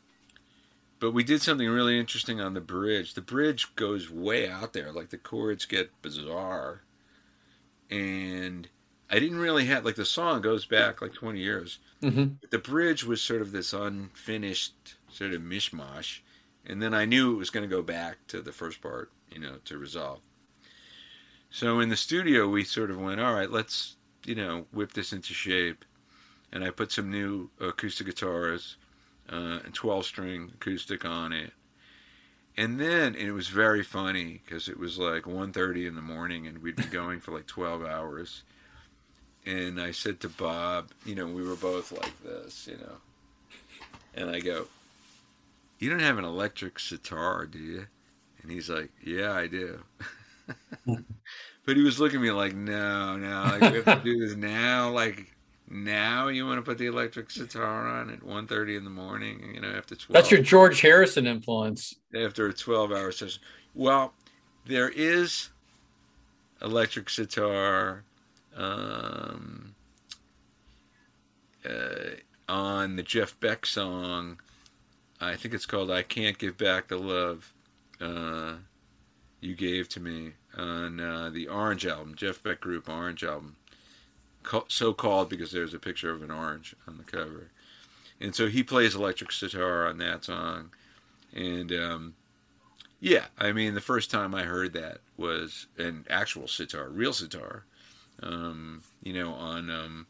but we did something really interesting on the bridge. The bridge goes way out there, like the chords get bizarre. And I didn't really have, like, the song goes back like 20 years. hmm the bridge was sort of this unfinished sort of mishmash. And then I knew it was going to go back to the first part, you know, to resolve. So in the studio, we sort of went, all right, let's, you know, whip this into shape. And I put some new acoustic guitars uh, and 12 string acoustic on it. And then, and it was very funny because it was like 1.30 in the morning and we'd been going for like 12 hours. And I said to Bob, you know, we were both like this, you know. And I go, You don't have an electric sitar, do you? And he's like, Yeah, I do. but he was looking at me like, No, no, like, we have to do this now. Like, now you want to put the electric sitar on at 1.30 in the morning, you know, after 12 That's your George Harrison influence. after a 12 hour session. Well, there is electric sitar um, uh, on the Jeff Beck song. I think it's called I Can't Give Back the Love uh, You Gave to Me on uh, the Orange album, Jeff Beck Group Orange album. So called because there's a picture of an orange on the cover. And so he plays electric sitar on that song. And um, yeah, I mean, the first time I heard that was an actual sitar, real sitar. Um, you know, on um,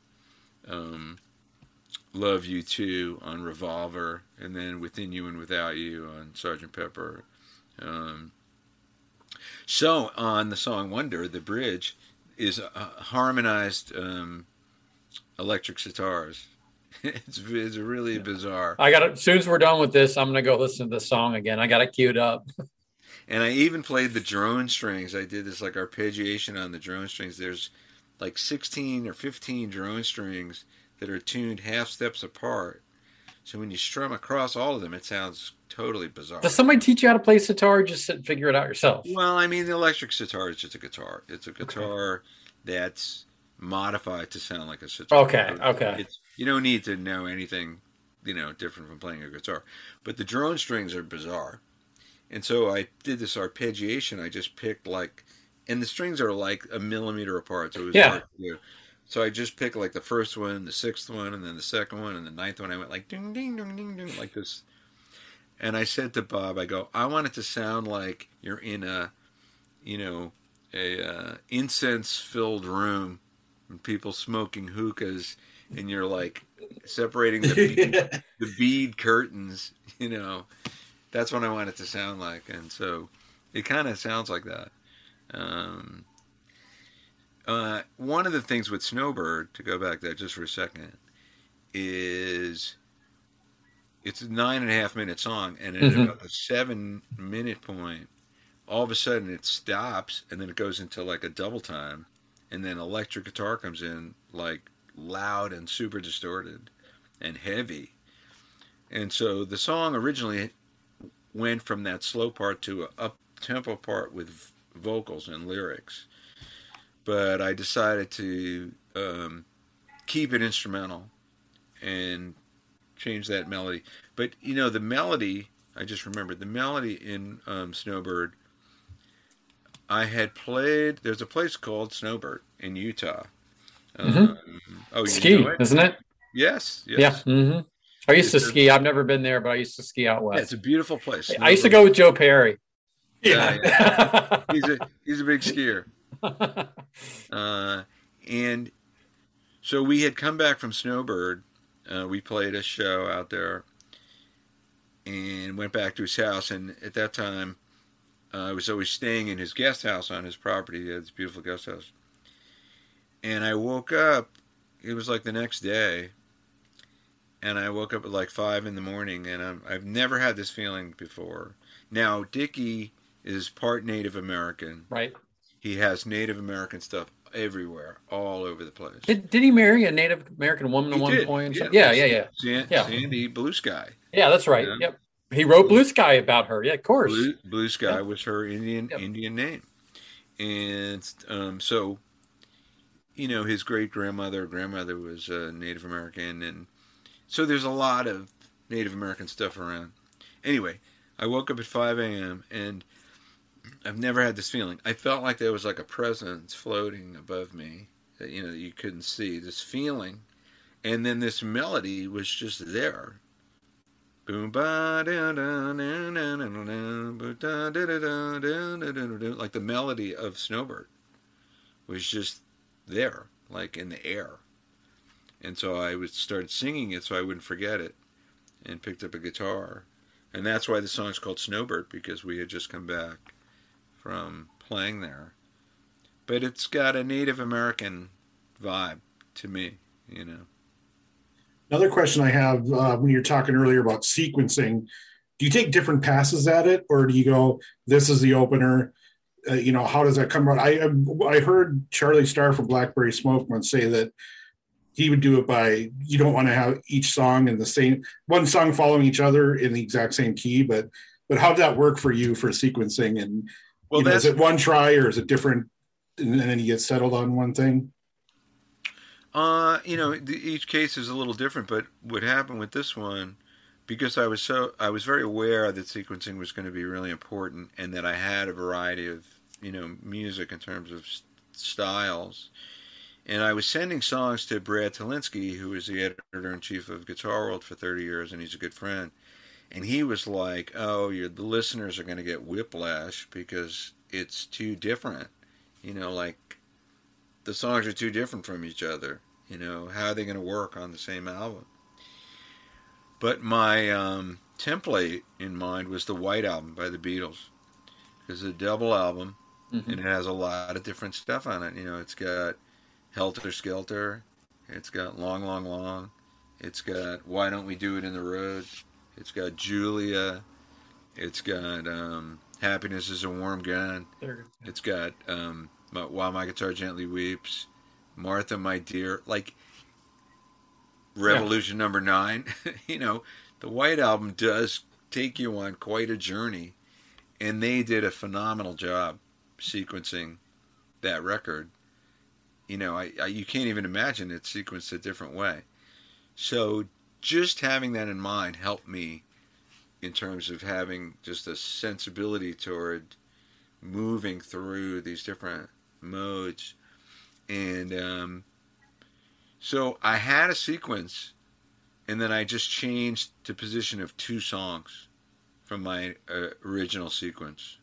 um, "Love You Too" on Revolver, and then "Within You and Without You" on Sergeant Pepper. Um, so on the song "Wonder," the bridge is uh, harmonized um, electric sitars. it's, it's really bizarre. I got to, as soon as we're done with this, I'm going to go listen to the song again. I got it queued up. And I even played the drone strings. I did this like arpeggiation on the drone strings. There's like 16 or 15 drone strings that are tuned half steps apart. So when you strum across all of them, it sounds totally bizarre. Does somebody teach you how to play sitar? Or just sit and figure it out yourself. Well, I mean, the electric sitar is just a guitar. It's a guitar that's modified to sound like a sitar. Okay, okay. It's, you don't need to know anything, you know, different from playing a guitar. But the drone strings are bizarre. And so I did this arpeggiation. I just picked like, and the strings are like a millimeter apart. So it was Yeah. hard to do. So I just picked like the first one, the sixth one, and then the second one, and the ninth one. I went like ding, ding, ding, ding, ding, like this. And I said to Bob, I go, I want it to sound like you're in a, you know, a uh, incense-filled room, and people smoking hookahs, and you're like separating the bead, the bead curtains. You know, that's what I want it to sound like, and so it kind of sounds like that. Um, uh, one of the things with Snowbird, to go back there just for a second, is it's a nine and a half minute song, and at Mhm. about the seven minute point, all of a sudden it stops, and then it goes into like a double time, and then electric guitar comes in like loud and super distorted and heavy, and so the song originally went from that slow part to a up tempo part with vocals and lyrics, but I decided to um, keep it instrumental and change that melody. But you know, the melody, I just remembered the melody in um, Snowbird. I had played. There's a place called Snowbird in Utah. Mhm. Um, oh, you ski, know it? isn't it? Yes, yes. Yeah. hmm I used to It's a- sk. I've never been there, but I used to ski out Yeah, west. it's a beautiful place. I used to go with Joe Perry. Yeah, He's a he's a big skier. Uh, and so we had come back from Snowbird. Uh, we played a show out there and went back to his house. And at that time, uh, I was always staying in his guest house on his property. He had this beautiful guest house. And I woke up, it was like the next day. And I woke up at like five in the morning, and I'm, I've never had this feeling before. Now, Dickey is part Native American. right. He has Native American stuff everywhere, all over the place. Did, did he marry a Native American woman at one did, point? yeah. Yeah, yeah, yeah. San- Yeah. Sandy Blue Sky. Yeah, that's right. Yep. He wrote Blue Sky about her. Yeah, of course. Blue, Blue Sky Yeah. was her Indian Yep. Indian name, and um, so you know his great grandmother grandmother was uh, Native American, and so there's a lot of Native American stuff around. Anyway, I woke up at 5 a.m. and I've never had this feeling. I felt like there was like a presence floating above me that you know that you couldn't see. This feeling, and then this melody was just there. Boom ba like the melody of Snowbird was just there, like in the air. And so I would start singing it so I wouldn't forget it, and picked up a guitar, and that's why the song's called Snowbird because we had just come back from playing there. But it's got a Native American vibe to me, you know. Another question I have uh, when you're talking earlier about sequencing, do you take different passes at it, or do you go, "This is the opener"? Uh, you know, how does that come out? I I heard Charlie Starr from Blackberry Smoke once say that he would do it by you don't want to have each song in the same one song following each other in the exact same key, but but how did that work for you for sequencing? And Well, you know, is it one try or is it different? And then you get settled on one thing. Uh, you know, the, each case is a little different, but what happened with this one, because I was so I was very aware that sequencing was going to be really important, and that I had a variety of you know music in terms of styles, and I was sending songs to Brad Tolinski, who was the editor in chief of Guitar World for thirty years, and he's a good friend, and he was like, "Oh, your the listeners are going to get whiplash because it's too different," you know, like the songs are too different from each other. You know, how are they going to work on the same album? But my um, template in mind was the White Album by the Beatles. It's a double album, Mhm. and it has a lot of different stuff on it. You know, it's got Helter Skelter, it's got Long, Long, Long, it's got Why Don't We Do It in the Road, it's got Julia, it's got um, Happiness is a Warm Gun, it's got um, My- While My Guitar Gently Weeps, Martha, My Dear, like Revolution Number Nine. you know, the White Album does take you on quite a journey, and they did a phenomenal job sequencing that record. You know, I, I you can't even imagine it sequenced a different way. So just having that in mind helped me in terms of having just a sensibility toward moving through these different modes. And um, so I had a sequence, and then I just changed the position of two songs from my uh, original sequence.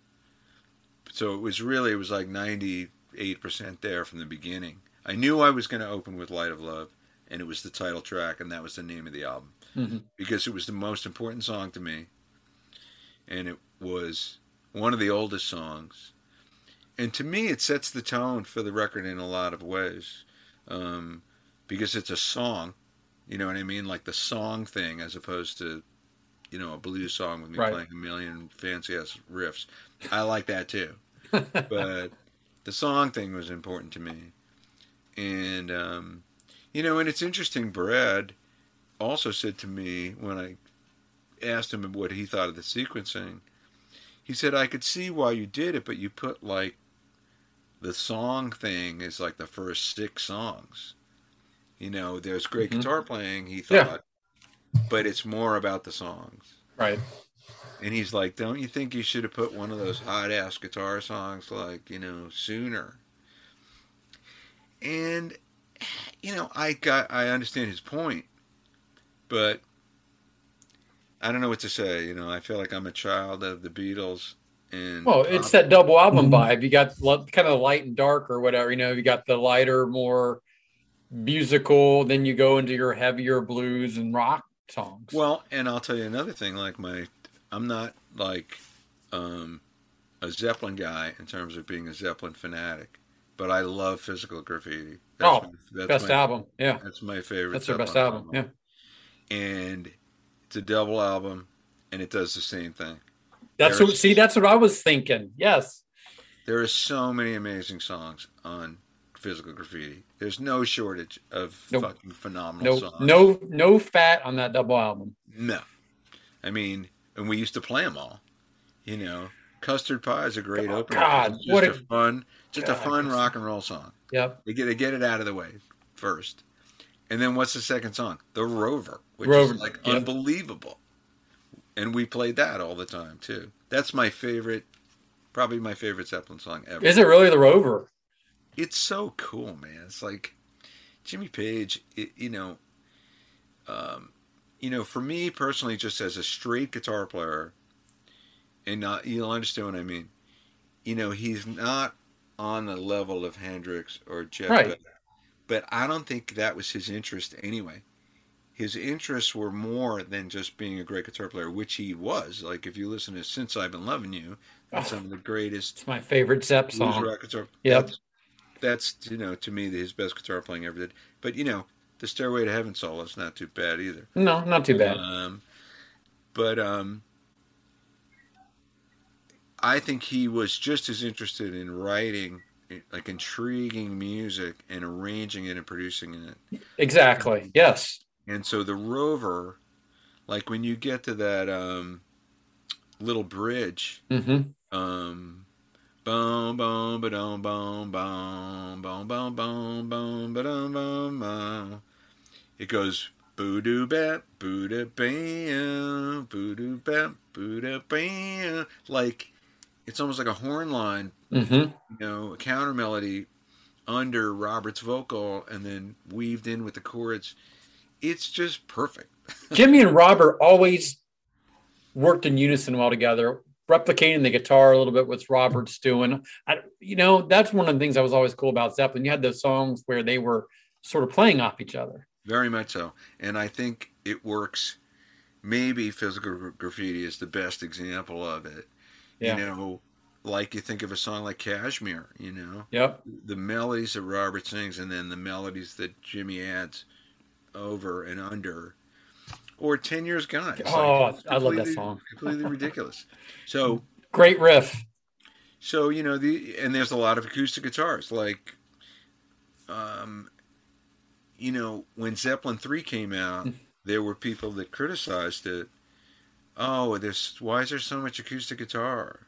So it was really it was like ninety eight percent there from the beginning. I knew I was going to open with "Light of Love," and it was the title track, and that was the name of the album Mhm. because it was the most important song to me, and it was one of the oldest songs, and to me it sets the tone for the record in a lot of ways, um, because it's a song, you know what I mean, like the song thing as opposed to, you know, a blues song with me Right. playing a million fancy ass riffs. I like that too but the song thing was important to me. And, um, you know, and it's interesting, Brad also said to me when I asked him what he thought of the sequencing, he said, I could see why you did it, but you put like the song thing is like the first six songs. You know, there's great Mhm. guitar playing, he Yeah. thought, but it's more about the songs. Right. And he's like, "Don't you think you should have put one of those hot ass guitar songs like you know sooner?" And you know, I got I understand his point, but I don't know what to say. You know, I feel like I'm a child of the Beatles, and Well, it's that double album Mhm. vibe. You got kind of light and dark or whatever. You know, you got the lighter, more musical. Then you go into your heavier blues and rock songs. Well, and I'll tell you another thing. Like my, I'm not like um, a Zeppelin guy in terms of being a Zeppelin fanatic, but I love Physical Graffiti. Oh, my, that's best my, album. Yeah, That's my favorite. that's their best Zeppelin album. Yeah, and it's a double album, and it does the same thing. that's what. See, that's what I was thinking. Yes. There are so many amazing songs on Physical Graffiti. There's no shortage of Nope. fucking phenomenal No, songs. no, no fat on that double album. no. I mean, and we used to play them all. You know, Custard Pie is a great Oh, opener. God, what a- fun, just a fun rock and roll song. Yep. They get to get it out of the way first, and then what's the second song? The Rover, which Rover, is like yep. unbelievable, and we played that all the time too. That's my favorite, probably my favorite Zeppelin song ever. Is it really the Rover? It's so cool, man. It's like Jimmy Page. It, you know, um, you know, for me personally, just as a straight guitar player, and not, you'll understand what I mean. You know, he's not on the level of Hendrix or Jeff Right. Beck, but I don't think that was his interest anyway. His interests were more than just being a great guitar player, which he was. Like if you listen to "Since I've Been Loving You," that's Oh. some of the greatest It's my favorite Zepp song. rock guitar. Yep. That's, that's you know to me his best guitar playing ever did. But you know the Stairway to Heaven solo is not too bad either. No, not too bad. Um, but um, I think he was just as interested in writing like intriguing music and arranging it and producing it. Exactly. Yes. And so the Rover, like when you get to that um, little bridge, hmm um, boom, boom, ba dum, boom, boom, boom, boom, boom, boom, ba dum, boom, boom. It goes boo doo bap, boo da bam, boo doo bap, boo da bam. Like it's almost like a horn line, hmm you know, a counter melody under Robert's vocal and then weaved in with the chords. It's just perfect. Jimmy and Robert always worked in unison well together, replicating the guitar a little bit what Robert's doing. I, you know, that's one of the things that was always cool about Zeppelin. You had those songs where they were sort of playing off each other. Very much so. And I think it works. Maybe physical graffiti is the best example of it. Yeah. You know, like you think of a song like Kashmir, you know, Yep. the melodies that Robert sings and then the melodies that Jimmy adds over and under. Or 10 Years Gone. It's Oh, it's I love that song. Completely ridiculous. So, Great riff. so you know the and there's a lot of acoustic guitars like um you know when zeppelin 3 came out there were people that criticized it oh there's why is there so much acoustic guitar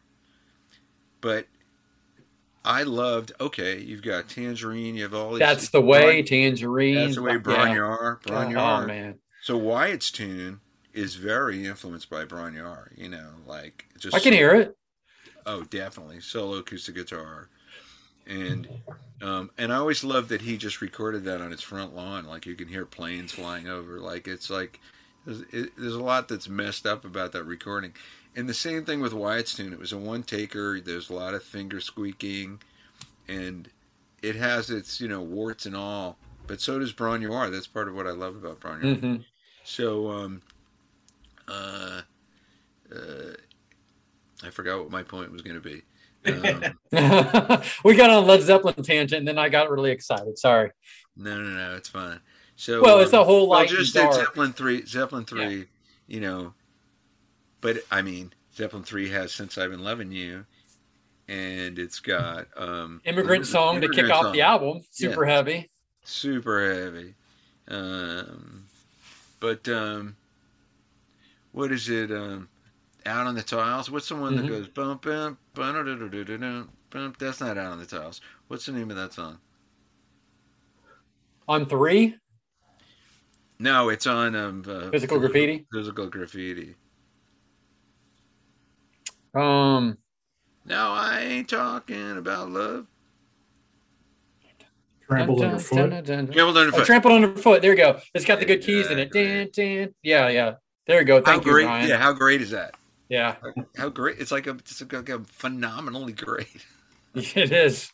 but i loved okay you've got tangerine you have all these That's the way. Tangerine. that's the way Yeah. Bron-Y-Aur, Oh man, so wyatt's tune is very influenced by Bron-Y-Aur, you know like just I can hear it. Oh, definitely solo acoustic guitar, and um, and I always loved that he just recorded that on his front lawn. Like you can hear planes flying over. Like it's like there's, it, there's a lot that's messed up about that recording, And the same thing with Wyatt's tune. It was a one taker. There's a lot of finger squeaking, and it has its you know warts and all. But so does Are. That's part of what I love about Bron-Y-Aur. hmm So, um, uh, uh, I forgot what my point was going to be. Um, we got on Led Zeppelin tangent, and then I got really excited. Sorry. no, no, no, it's fine. So, Well, it's um, a whole well, light and just dark. Zeppelin three, Zeppelin three, you know. But I mean, Zeppelin three has "Since I've Been Loving You," and it's got um, Immigrant song to kick Immigrant off the album. Super heavy. super heavy. Um, but um, what is it? Um, out on the tiles. What's the one Mhm. that goes bump bump bump bump? That's not out on the tiles. What's the name of that song? On three, No, it's on um, uh, Physical Graffiti? Physical graffiti. um, No, I ain't talking about love. Trampled dun, underfoot. dun, dun. Trampled Oh, underfoot. trampled underfoot. There you go. It's got the good keys in it. Dan, dan. Yeah, yeah. There you go. how Thank you, great? Ryan. Yeah, how great is that? yeah, How great! It's like a, it's like a phenomenally great. it is.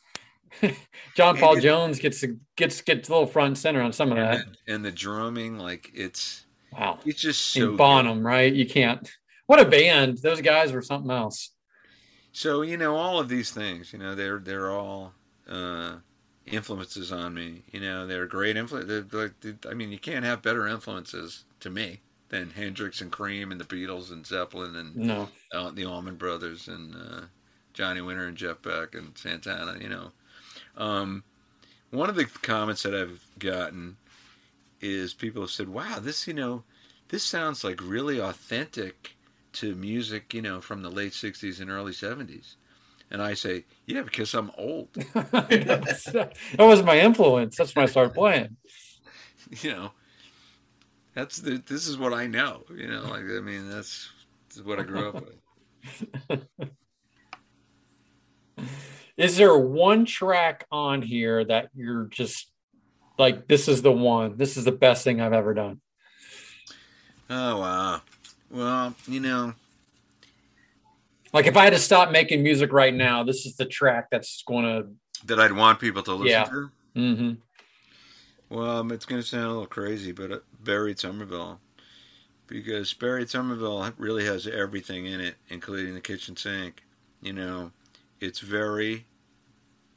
John Paul it- Jones gets gets gets a little front and center on some of that. And, and the drumming, like it's Wow. it's just so good. Bonham, right? You can't. What a band! Those guys were something else. So you know all of these things, you know they're they're all uh, influences on me. You know they're great influence. Like I mean, you can't have better influences to me than Hendrix and Cream and the Beatles and Zeppelin and No. uh, the Allman Brothers and uh, Johnny Winter and Jeff Beck and Santana. You know, um, one of the comments that I've gotten is people have said, "Wow, this you know, this sounds like really authentic to music, you know, from the late '60s and early '70s." And I say, "Yeah, because I'm old." that was my influence. That's when I started playing. you know, that's the this is what I know. You know, like I mean, that's, that's what I grew up with. Is there one track on here that you're just like, this is the one, this is the best thing I've ever done? Oh wow. Well, you know, Like, if I had to stop making music right now, this is the track that's going to. that I'd want people to listen Yeah. to. hmm Well, um, it's going to sound a little crazy, but uh, Barry Somerville, because Barry Somerville really has everything in it, including the kitchen sink. You know, it's very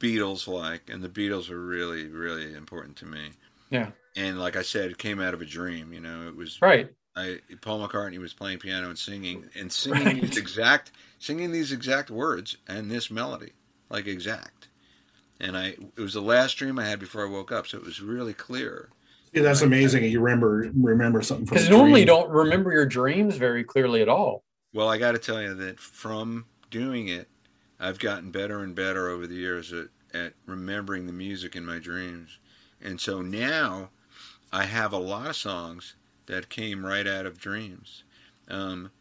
Beatles-like, and the Beatles are really, really important to me. Yeah. And like I said, it came out of a dream. You know, it was Right. I Paul McCartney was playing piano and singing and singing Right. these exact singing these exact words and this melody like exact. And I it was the last dream I had before I woke up, so it was really clear. Yeah, that's amazing. You remember remember something from Because a normally you don't remember your dreams very clearly at all. Well, I got to tell you that from doing it, I've gotten better and better over the years at, at remembering the music in my dreams. And so now I have a lot of songs that came right out of dreams. Um,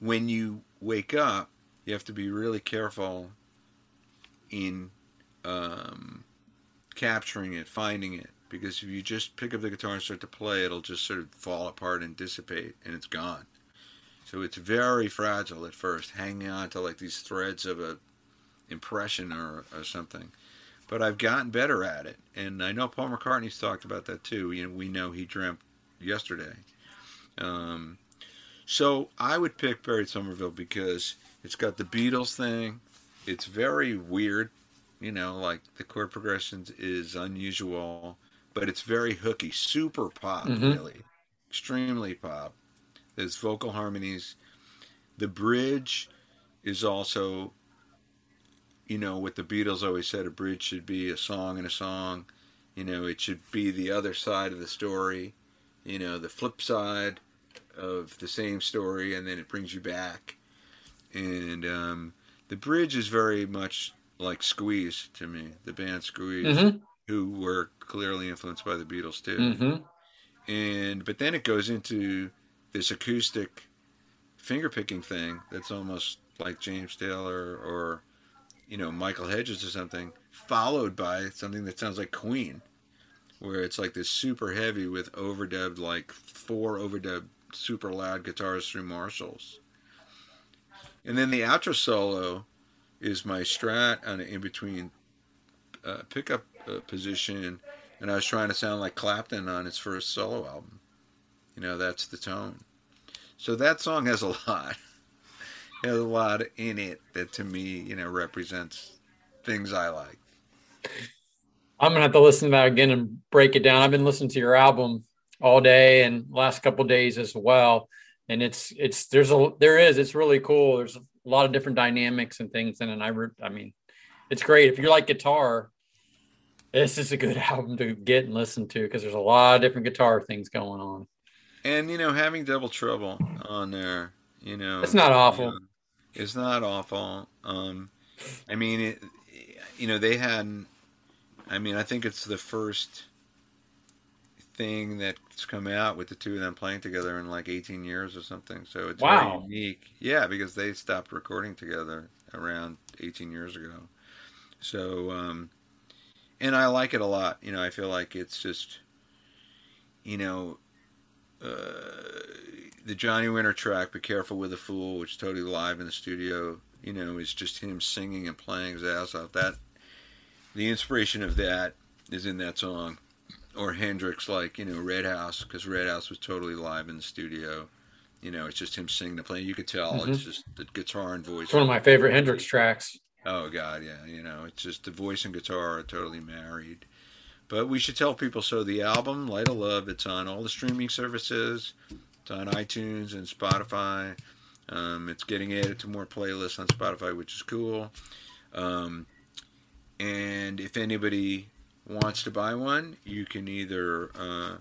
when you wake up, you have to be really careful in um, capturing it, finding it, because if you just pick up the guitar and start to play, it'll just sort of fall apart and dissipate, and it's gone. So it's very fragile at first, hanging on to like these threads of a impression or, or something. But I've gotten better at it, and I know Paul McCartney's talked about that too. You know, we know he dreamt yesterday. Um, so I would pick Barry Somerville because it's got the Beatles thing. It's very weird, you know, like the chord progressions is unusual, but it's very hooky, super pop, Mhm. really, extremely pop. There's vocal harmonies. The bridge is also, you know, what the Beatles always said: a bridge should be a song and a song. You know, it should be the other side of the story. You know, the flip side of the same story, and then it brings you back. And um, the bridge is very much like Squeeze to me, the band Squeeze, hmm who were clearly influenced by the Beatles too hmm and but then it goes into this acoustic finger picking thing that's almost like James Taylor or you know Michael Hedges or something, followed by something that sounds like Queen, where it's like this super heavy with overdubbed like four overdubbed super loud guitars through Marshalls. And then the outro solo is my strat on an in between uh, pickup uh, position, and I was trying to sound like Clapton on his first solo album. You know, that's the tone. So that song has a lot. A lot in it that to me, you know, represents things I like. I'm gonna have to listen to that again and break it down. I've been listening to your album all day and last couple days as well, and it's it's there's a there is it's really cool. There's a lot of different dynamics and things in it. And I re- I mean, it's great if you like guitar. This is a good album to get and listen to because there's a lot of different guitar things going on. And you know, having Double Trouble on there, you know, It's not awful. you know, it's not awful. Um, I mean, it, you know, they had. I mean, I think it's the first thing that's come out with the two of them playing together in like 18 years or something. So it's Wow. very unique. Yeah, because they stopped recording together around 18 years ago. So, um, and I like it a lot. You know, I feel like it's just, you know, uh, the Johnny Winter track, "Be Careful with a Fool," which is totally live in the studio. You know, is just him singing and playing his ass off. That the inspiration of that is in that song, or Hendrix, like you know, Red House, because Red House was totally live in the studio. You know, it's just him singing and playing. You could tell it's mm-hmm. just the guitar and voice. It's one of my favorite Hendrix tracks. Oh God, yeah. You know, it's just the voice and guitar are totally married. But we should tell people so the album Light of Love, it's on all the streaming services. It's on iTunes and Spotify. Um, it's getting added to more playlists on Spotify, which is cool. Um, and if anybody wants to buy one, you can either uh,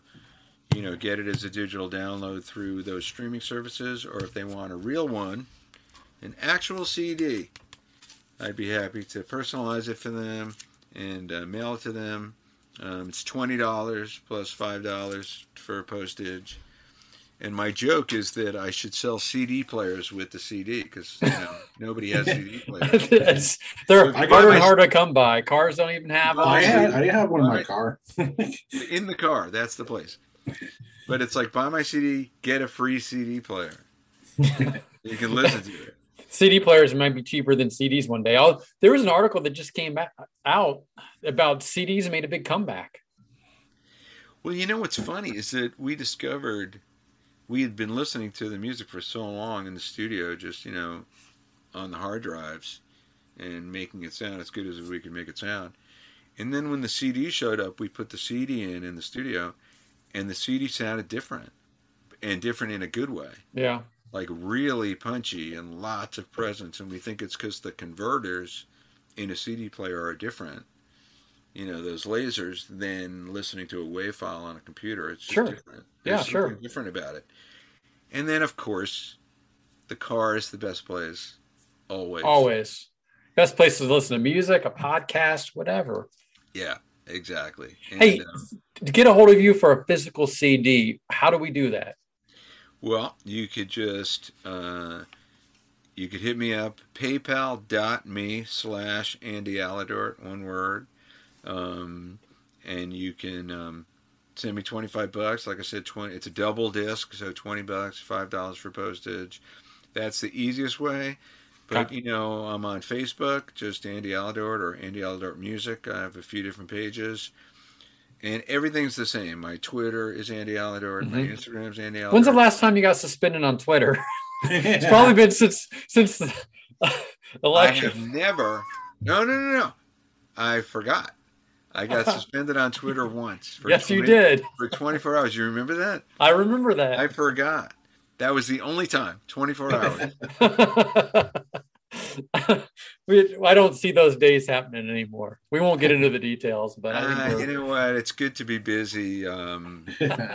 you know get it as a digital download through those streaming services, or if they want a real one, an actual CD, I'd be happy to personalize it for them and uh, mail it to them. Um, it's twenty dollars plus five dollars for postage. And my joke is that I should sell CD players with the CD because you know nobody has CD players. They're got harder and harder to come by. Cars don't even have them. I had, I have one in my car. in the car. That's the place. But it's like buy my CD, get a free CD player. you can listen to it. CD players might be cheaper than CDs one day. I'll, there was an article that just came out about CDs made a big comeback. Well, you know what's funny is that we discovered we had been listening to the music for so long in the studio, just you know, on the hard drives, and making it sound as good as we could make it sound. And then when the CD showed up, we put the CD in in the studio, and the CD sounded different, and different in a good way. Yeah. like really punchy and lots of presence and we think it's because the converters in a cd player are different you know those lasers than listening to a wave file on a computer it's just Sure. different Yeah, sure. different about it and then of course the car is the best place always Always. Best place to listen to music, a podcast, whatever. yeah exactly and, Hey, um, To get a hold of you for a physical CD, how do we do that? Well, you could just uh, you could hit me up paypal.me slash Andy Aledort, one word. Um, and you can um, send me 25 bucks. Like I said, 20, it's a double disc, so 20 bucks, $5 for postage. That's the easiest way. But, you know, I'm on Facebook, just Andy Aledort or Andy Aledort Music. I have a few different pages. And everything's the same. My Twitter is Andy Aledort. My Mhm. Instagram is Andy Aledort. When's the last time you got suspended on Twitter? It's probably been since since the I election. have never. No, no, no, no. I forgot. I got suspended on Twitter once. For Yes, you did. For 24 hours. You remember that? I remember that. I forgot. That was the only time. 24 hours. we, I don't see those days happening anymore. We won't get into the details, but I Uh, you know what? It's good to be busy um,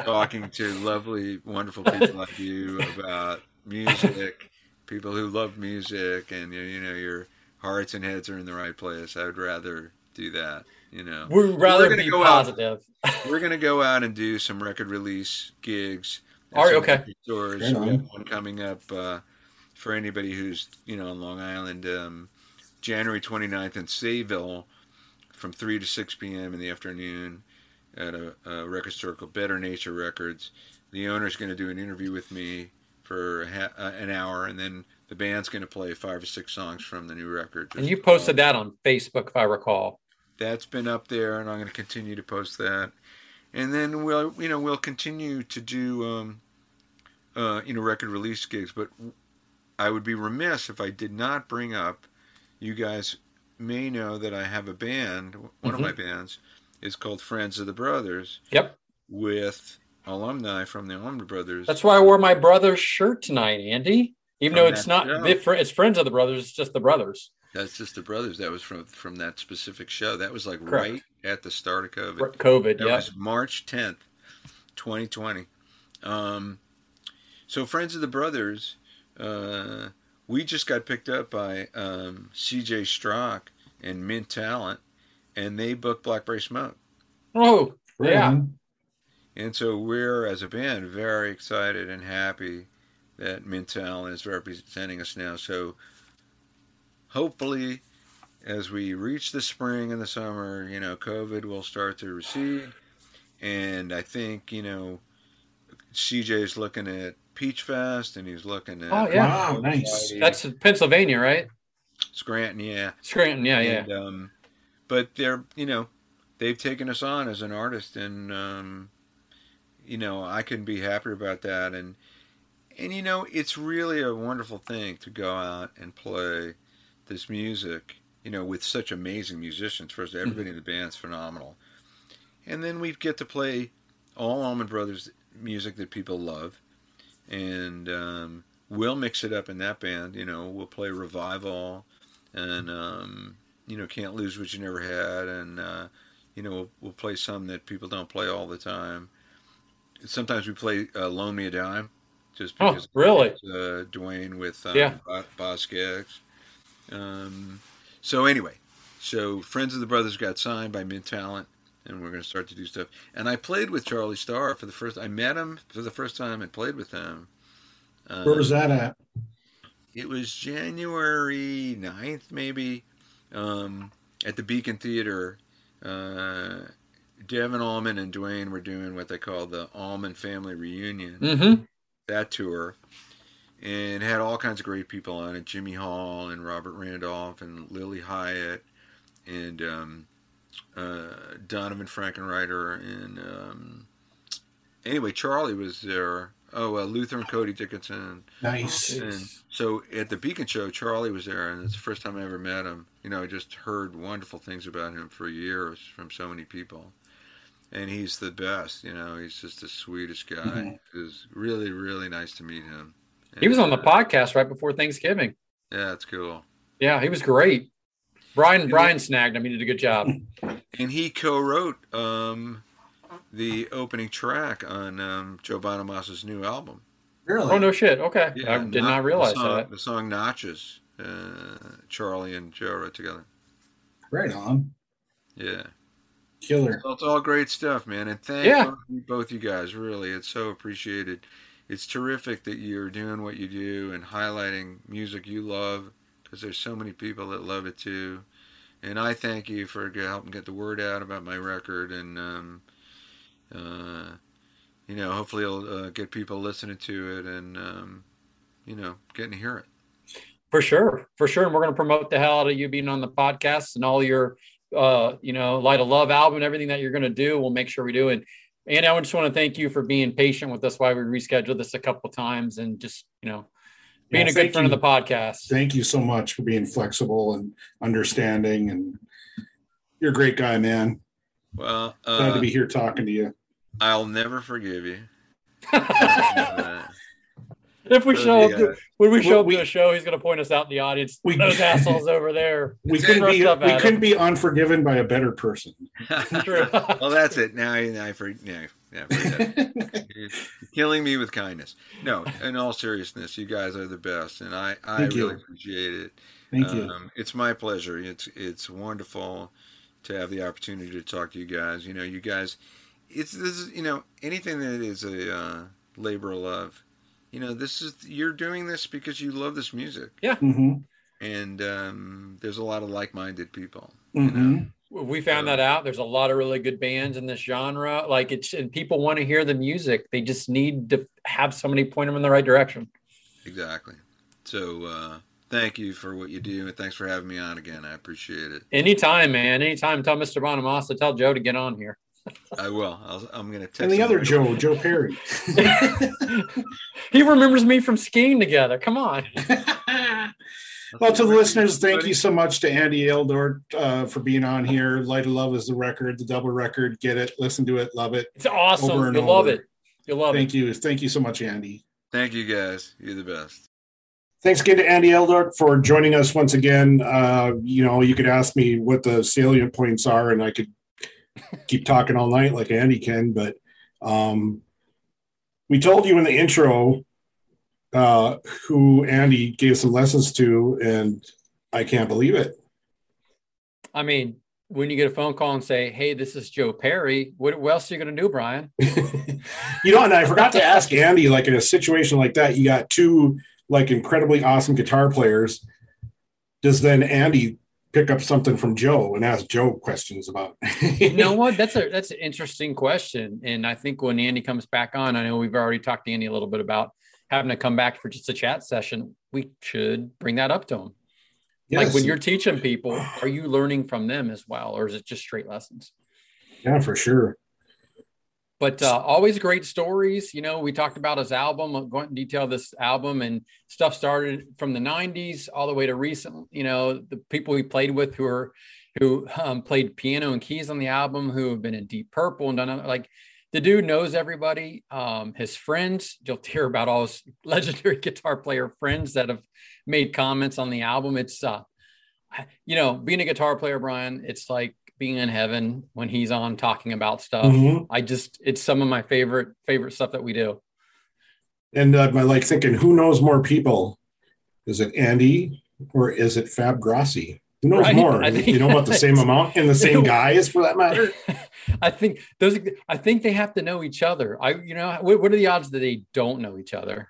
talking to lovely, wonderful people like you about music, people who love music, and you know your hearts and heads are in the right place. I would rather do that. You know. we'd rather gonna be go out. positive. We're gonna go out and do some record release gigs. at Are Okay. record Stores. We have one coming up uh, for anybody who's you know on Long Island, um, January 29th in Sayville, from three to six p.m. in the afternoon, at a, a record store called Better Nature Records. The owner's going to do an interview with me for ha- uh, an hour, and then the band's going to play five or six songs from the new record. And you posted that on Facebook, if I recall. That's been up there, and I'm going to continue to post that. And then we'll, you know, we'll continue to do, um, uh, you know, record release gigs. But I would be remiss if I did not bring up. You guys may know that I have a band. One of my bands is called Friends of the Brothers. Yep. With alumni from the Allman Brothers. That's why I wore my brother's shirt tonight, Andy. Even From though it's not show. it's friends of the brothers. It's just the brothers. That's just the brothers. That was from from that specific show. That was like Correct. right at the start of COVID. COVID. That Yeah. was March 10th, 2020. Um, so, Friends of the Brothers, uh, we just got picked up by um, CJ Strock and Mint Talent, and they booked Blackberry Smoke. Oh, Right yeah. on. And so, we're, as a band, very excited and happy that Mint Talent is representing us now. So, hopefully, as we reach the spring and the summer, you know, COVID will start to recede. And I think, you know, CJ's looking at Peach Fest and he's looking at Oh, yeah. Wow, nice. That's Pennsylvania, right? Scranton, yeah. Scranton. Yeah, yeah. Um, but they're, you know, they've taken us on as an artist and, um, you know, I couldn't be happier about that. And, and, you know, it's really a wonderful thing to go out and play this music, you know, with such amazing musicians. First, everybody in the band's phenomenal. And then we get to play all Allman Brothers music that people love. And um, we'll mix it up in that band. You know, we'll play Revival and, um, you know, Can't Lose What You Never Had. And, uh, you know, we'll, we'll play some that people don't play all the time. Sometimes we play uh, Loan Me a Dime just Oh, because really? uh, Duane with um, Yeah. Bo- Boz Scaggs. Um, so anyway, so Friends of the Brothers got signed by Mint Talent, and we're going to start to do stuff. And I played with Charlie Starr for the first. I met him for the first time and played with him. Um, Where was that at? It was January 9th, maybe, um, at the Beacon Theater. Uh, Devon Allman and Duane were doing what they call the Allman Family Reunion Mm-hmm. that tour and had all kinds of great people on it. Jimmy Hall and Robert Randolph and Lilly Hiatt and um, uh, Donovan Frankenreiter and um, anyway Charlie was there. Oh uh, Luther and Cody Dickinson. Nice. and so at the Beacon show Charlie was there and it's the first time I ever met him. You know I just heard wonderful things about him for years from so many people. And he's the best you know he's just the sweetest guy. Mhm. it was really really nice to meet him He was on the podcast right before Thanksgiving. yeah that's cool Yeah, he was great. Brian Brian snagged him. He did a good job. and he co-wrote um, the opening track on um, Joe Bonamassa' new album Really? Oh no shit. Okay, I did Not- not realize the song, that. the song Notches uh, Charlie and Joe wrote together Right on. yeah Killer. Well, it's all great stuff, man. And thank Yeah. both, both you guys. Really, it's so appreciated. It's terrific that you're doing what you do and highlighting music you love because there's so many people that love it too. And I thank you for helping get the word out about my record. And, um, uh, you know, hopefully it'll uh, get people listening to it and, um, you know, getting to hear it. For sure, for sure. And we're going to promote the hell out of you being on the podcast and all your, uh, you know, Light of Love album and everything that you're going to do. We'll make sure we do. And and I just want to thank you for being patient with us while we rescheduled this a couple times and just you know being Yeah, a good friend you. of the podcast. Thank you so much for being flexible and understanding. And you're a great guy, man. Well, Glad uh, to be here talking to you. I'll never forgive you. Uh, if we show up, Yeah. to, when we show Well, up we- to a show, he's going to point us out in the audience. We- Those assholes over there. We couldn't be we couldn't be unforgiven by a better person. True. well, that's it. Now, I- now I for, yeah, yeah, forget killing me with kindness. No, in all seriousness, you guys are the best, and I, I Thank you. really appreciate it. Thank you. Um, it's my pleasure. It's it's wonderful to have the opportunity to talk to you guys. You know, you guys, it's this is you know anything that is a uh, labor of love. You know, this is you're doing this because you love this music, hmm and um, there's a lot of like-minded people. hmm we found that out. There's a lot of really good bands in this genre. Like it's and people want to hear the music. They just need to have somebody point them in the right direction. Exactly. So uh, thank you for what you do, and thanks for having me on again. I appreciate it. Anytime, man. Anytime. Tell Mr. Bonamassa, tell Joe to get on here. I will. I'll, I'm going to text. And the him other right Joe, away. Joe Perry. he remembers me from skiing together. Come on. well, to the listeners, thank you so much to Andy Aledort uh, for being on here. Light of Love is the record, the double record. Get it, listen to it, love it. It's awesome. Over and You'll love over. it. You'll love Thank it. Thank you. Thank you so much, Andy. Thank you, guys. You're the best. Thanks again to Andy Aledort for joining us once again. Uh, you know, you could ask me what the salient points are, and I could keep talking all night like Andy can. But um, we told you in the intro uh, who Andy gave some lessons to, and I can't believe it. I mean, when you get a phone call and say, "Hey, this is Joe Perry," what, what else are you going to do, Brian? you know, and I forgot to ask Andy, like in a situation like that, you got two like incredibly awesome guitar players. Does then Andy pick up something from Joe and ask Joe questions about? you know what? That's a that's an interesting question, and I think when Andy comes back on, I know we've already talked to Andy a little bit about having to come back for just a chat session. We should bring that up to him. Like when you're teaching people, are you learning from them as well, or is it just straight lessons? yeah, for sure. But uh, always great stories. You know, we talked about his album, uh, going in detail this album and stuff started from the '90s all the way to recent. You know, the people he played with who are who um, played piano and keys on the album, who have been in Deep Purple and done like the dude knows everybody. Um, his friends, you'll hear about all his legendary guitar player friends that have made comments on the album. It's uh, you know, being a guitar player, Brian, it's like being in heaven when he's on talking about stuff. Mhm. I just it's some of my favorite favorite stuff that we do. And uh, I'm like thinking, who knows more people? Is it Andy or is it Fab Grossi? Who knows Right. more? Think- you know about the same amount and the same guys for that matter? I think those I think they have to know each other. I you know what, what are the odds that they don't know each other?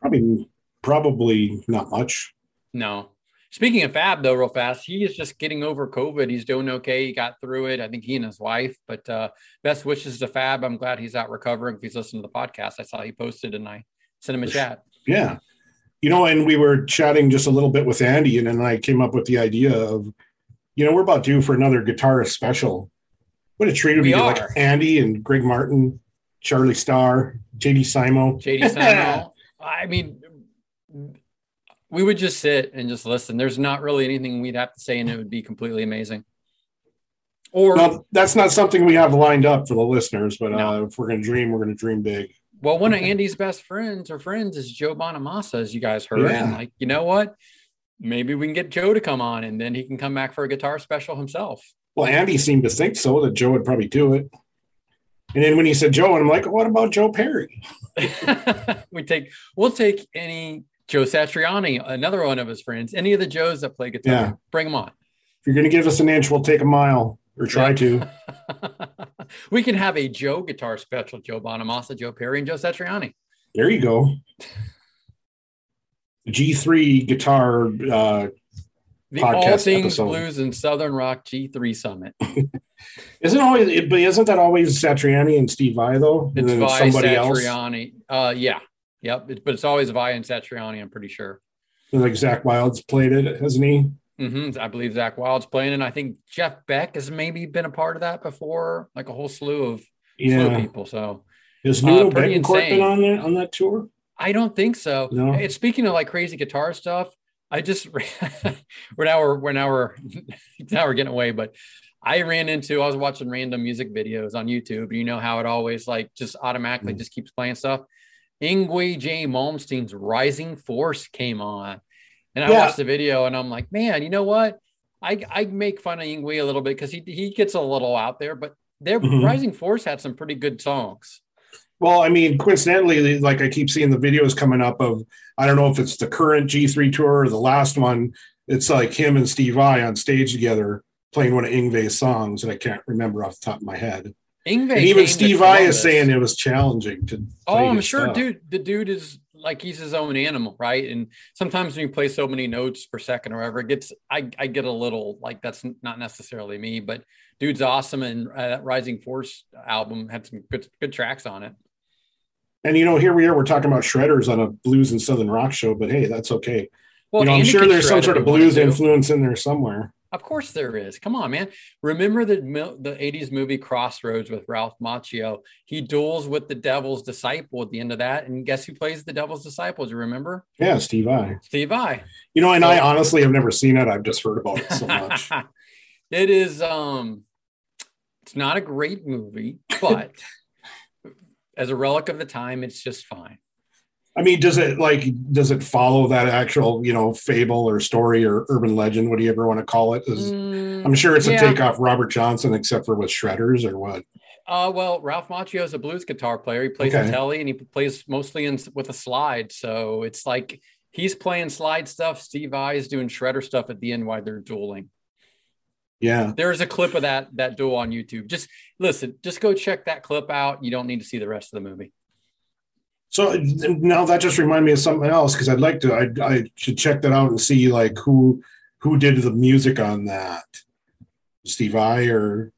Probably, probably not much. No. Speaking of Fab though, real fast, he is just getting over COVID. He's doing okay. He got through it. I think he and his wife. But uh, best wishes to Fab. I'm glad he's out recovering. If he's listening to the podcast, I saw he posted and I sent him a chat. Yeah. You know, and we were chatting just a little bit with Andy, and then I came up with the idea of, you know, we're about due for another guitarist special. What a treat would be are. like Andy and Greg Martin, Charlie Starr, JD Simo. JD Simon. I mean, we would just sit and just listen. There's not really anything we'd have to say, and it would be completely amazing. Or that's not something we have lined up for the listeners, but uh, if we're going to dream, we're going to dream big. Well, one of Andy's best friends or friends is Joe Bonamassa, as you guys heard. Yeah. And like, you know what? Maybe we can get Joe to come on and then he can come back for a guitar special himself. Well, Andy seemed to think so that Joe would probably do it. And then when he said Joe, and I'm like, what about Joe Perry? we take we'll take any Joe Satriani, another one of his friends, any of the Joes that play guitar, Yeah. bring them on. If you're going to give us an inch, we'll take a mile or try to. we can have a Joe guitar special, Joe Bonamassa, Joe Perry, and Joe Satriani. There you go. G3 guitar. Uh, The All Things episode. Blues and Southern Rock G3 Summit. isn't always, but isn't that always Satriani and Steve Vai though? It's Vai somebody else, Satriani. Uh, yeah, yep. It- but it's always Vai and Satriani. I'm pretty sure. like Zakk Wylde played it, hasn't he? hmm I believe Zakk Wylde's playing, and I think Jeff Beck has maybe been a part of that before, like a whole slew of slew people. So Is Uh, Nuno Bettencourt been on that on that tour? I don't think so. No. And speaking of like crazy guitar stuff, I just we're now we're, we're now we're now we're getting away, but I ran into I was watching random music videos on YouTube. You know how it always like just automatically Mm. just keeps playing stuff. Yngwie J. Malmsteen's Rising Force came on, and I Yeah. watched the video and I'm like, man, you know what? I I make fun of Yngwie a little bit because he he gets a little out there, but their Mhm. Rising Force had some pretty good songs. Well, I mean, coincidentally, like I keep seeing the videos coming up of I don't know if it's the current G3 tour or the last one. It's like him and Steve Vai on stage together playing one of Yngwie's songs that I can't remember off the top of my head. Yngwie even Steve Vai is saying it was challenging to. Oh, I'm sure, stuff. dude. The dude is like he's his own animal, right? And sometimes when you play so many notes per second or whatever, it gets I I get a little like that's not necessarily me, but dude's awesome. And uh, that Rising Force album had some good good tracks on it. And you know, here we are, we're talking about shredders on a blues and southern rock show, but hey, that's okay. Well, you know, I'm sure there's some sort of blues influence in there somewhere. Of course there is. Come on, man. Remember the the 80s movie Crossroads with Ralph Macchio? He duels with the devil's disciple at the end of that. And guess who plays the devil's disciple? Do you remember? Yeah, Steve Vai. Steve Vai. You know, and I honestly have never seen it. I've just heard about it so much. it is um it's not a great movie, but as a relic of the time, it's just fine. I mean, does it like does it follow that actual, you know, fable or story or urban legend, what do you ever want to call it? Is- Mm, I'm sure it's a yeah. takeoff Robert Johnson, except for with shredders or what? Uh, well, Ralph Macchio is a blues guitar player. He plays Okay. in Tele and he plays mostly in with a slide. So it's like he's playing slide stuff. Steve Vai is doing shredder stuff at the end while they're dueling. Yeah. There's a clip of that that duel on YouTube. Just listen, just go check that clip out. You don't need to see the rest of the movie. So now that just reminded me of something else because I'd like to. I I should check that out and see like who who did the music on that. Steve Vai or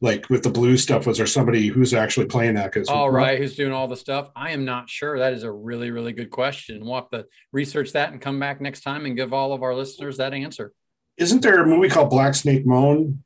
like with the blue stuff. Was there somebody who's actually playing that? Because All right, who's doing all the stuff? I am not sure. That is a really, really good question. We'll have to research that and come back next time and give all of our listeners that answer. isn't there a movie called Black Snake Moan?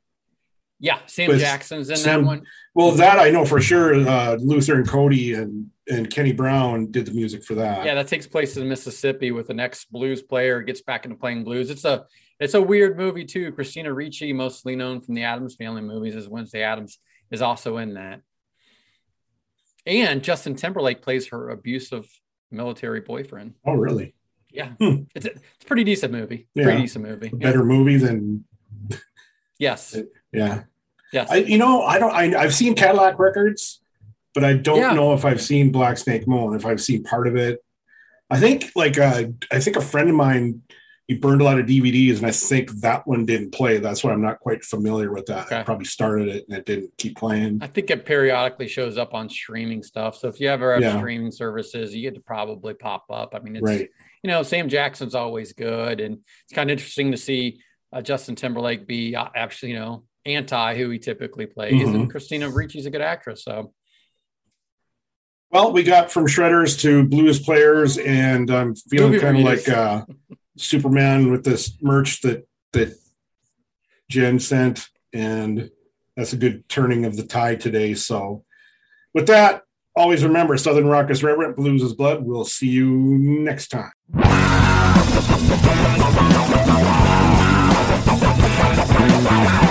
Yeah, Sam With Jackson's in Sam- that one. Well, that I know for sure. Uh, Luther and Cody and and Kenny Brown did the music for that. Yeah, that takes place in Mississippi with an ex blues player gets back into playing blues. It's a it's a weird movie too. Christina Ricci, mostly known from the Addams Family movies, as Wednesday Addams, is also in that. And Justin Timberlake plays her abusive military boyfriend. Oh, really? Yeah, Hmm. it's, a, it's a pretty decent movie. Yeah. Pretty decent movie. Better movie than Yes. yeah. Yes. I you know I don't I I've seen Cadillac Records, but I don't Yeah. know if I've seen Black Snake Moan. If I've seen part of it, I think like uh, I think a friend of mine he burned a lot of DVDs, and I think that one didn't play. That's why I'm not quite familiar with that. I probably started it and it didn't keep playing. I think it periodically shows up on streaming stuff. So if you ever have Yeah. streaming services, you get to probably pop up. I mean, it's Right. you know, Sam Jackson's always good, and it's kind of interesting to see uh, Justin Timberlake be uh, actually, you know, anti who he typically plays, Mhm. and Christina Ricci's a good actress. So Well, we got from shredders to blues players, and I'm feeling kind of like uh, Superman with this merch that that Jen sent, and that's a good turning of the tide today. So, with that, always remember Southern Rock is reverent, blues is blood. We'll see you next time. You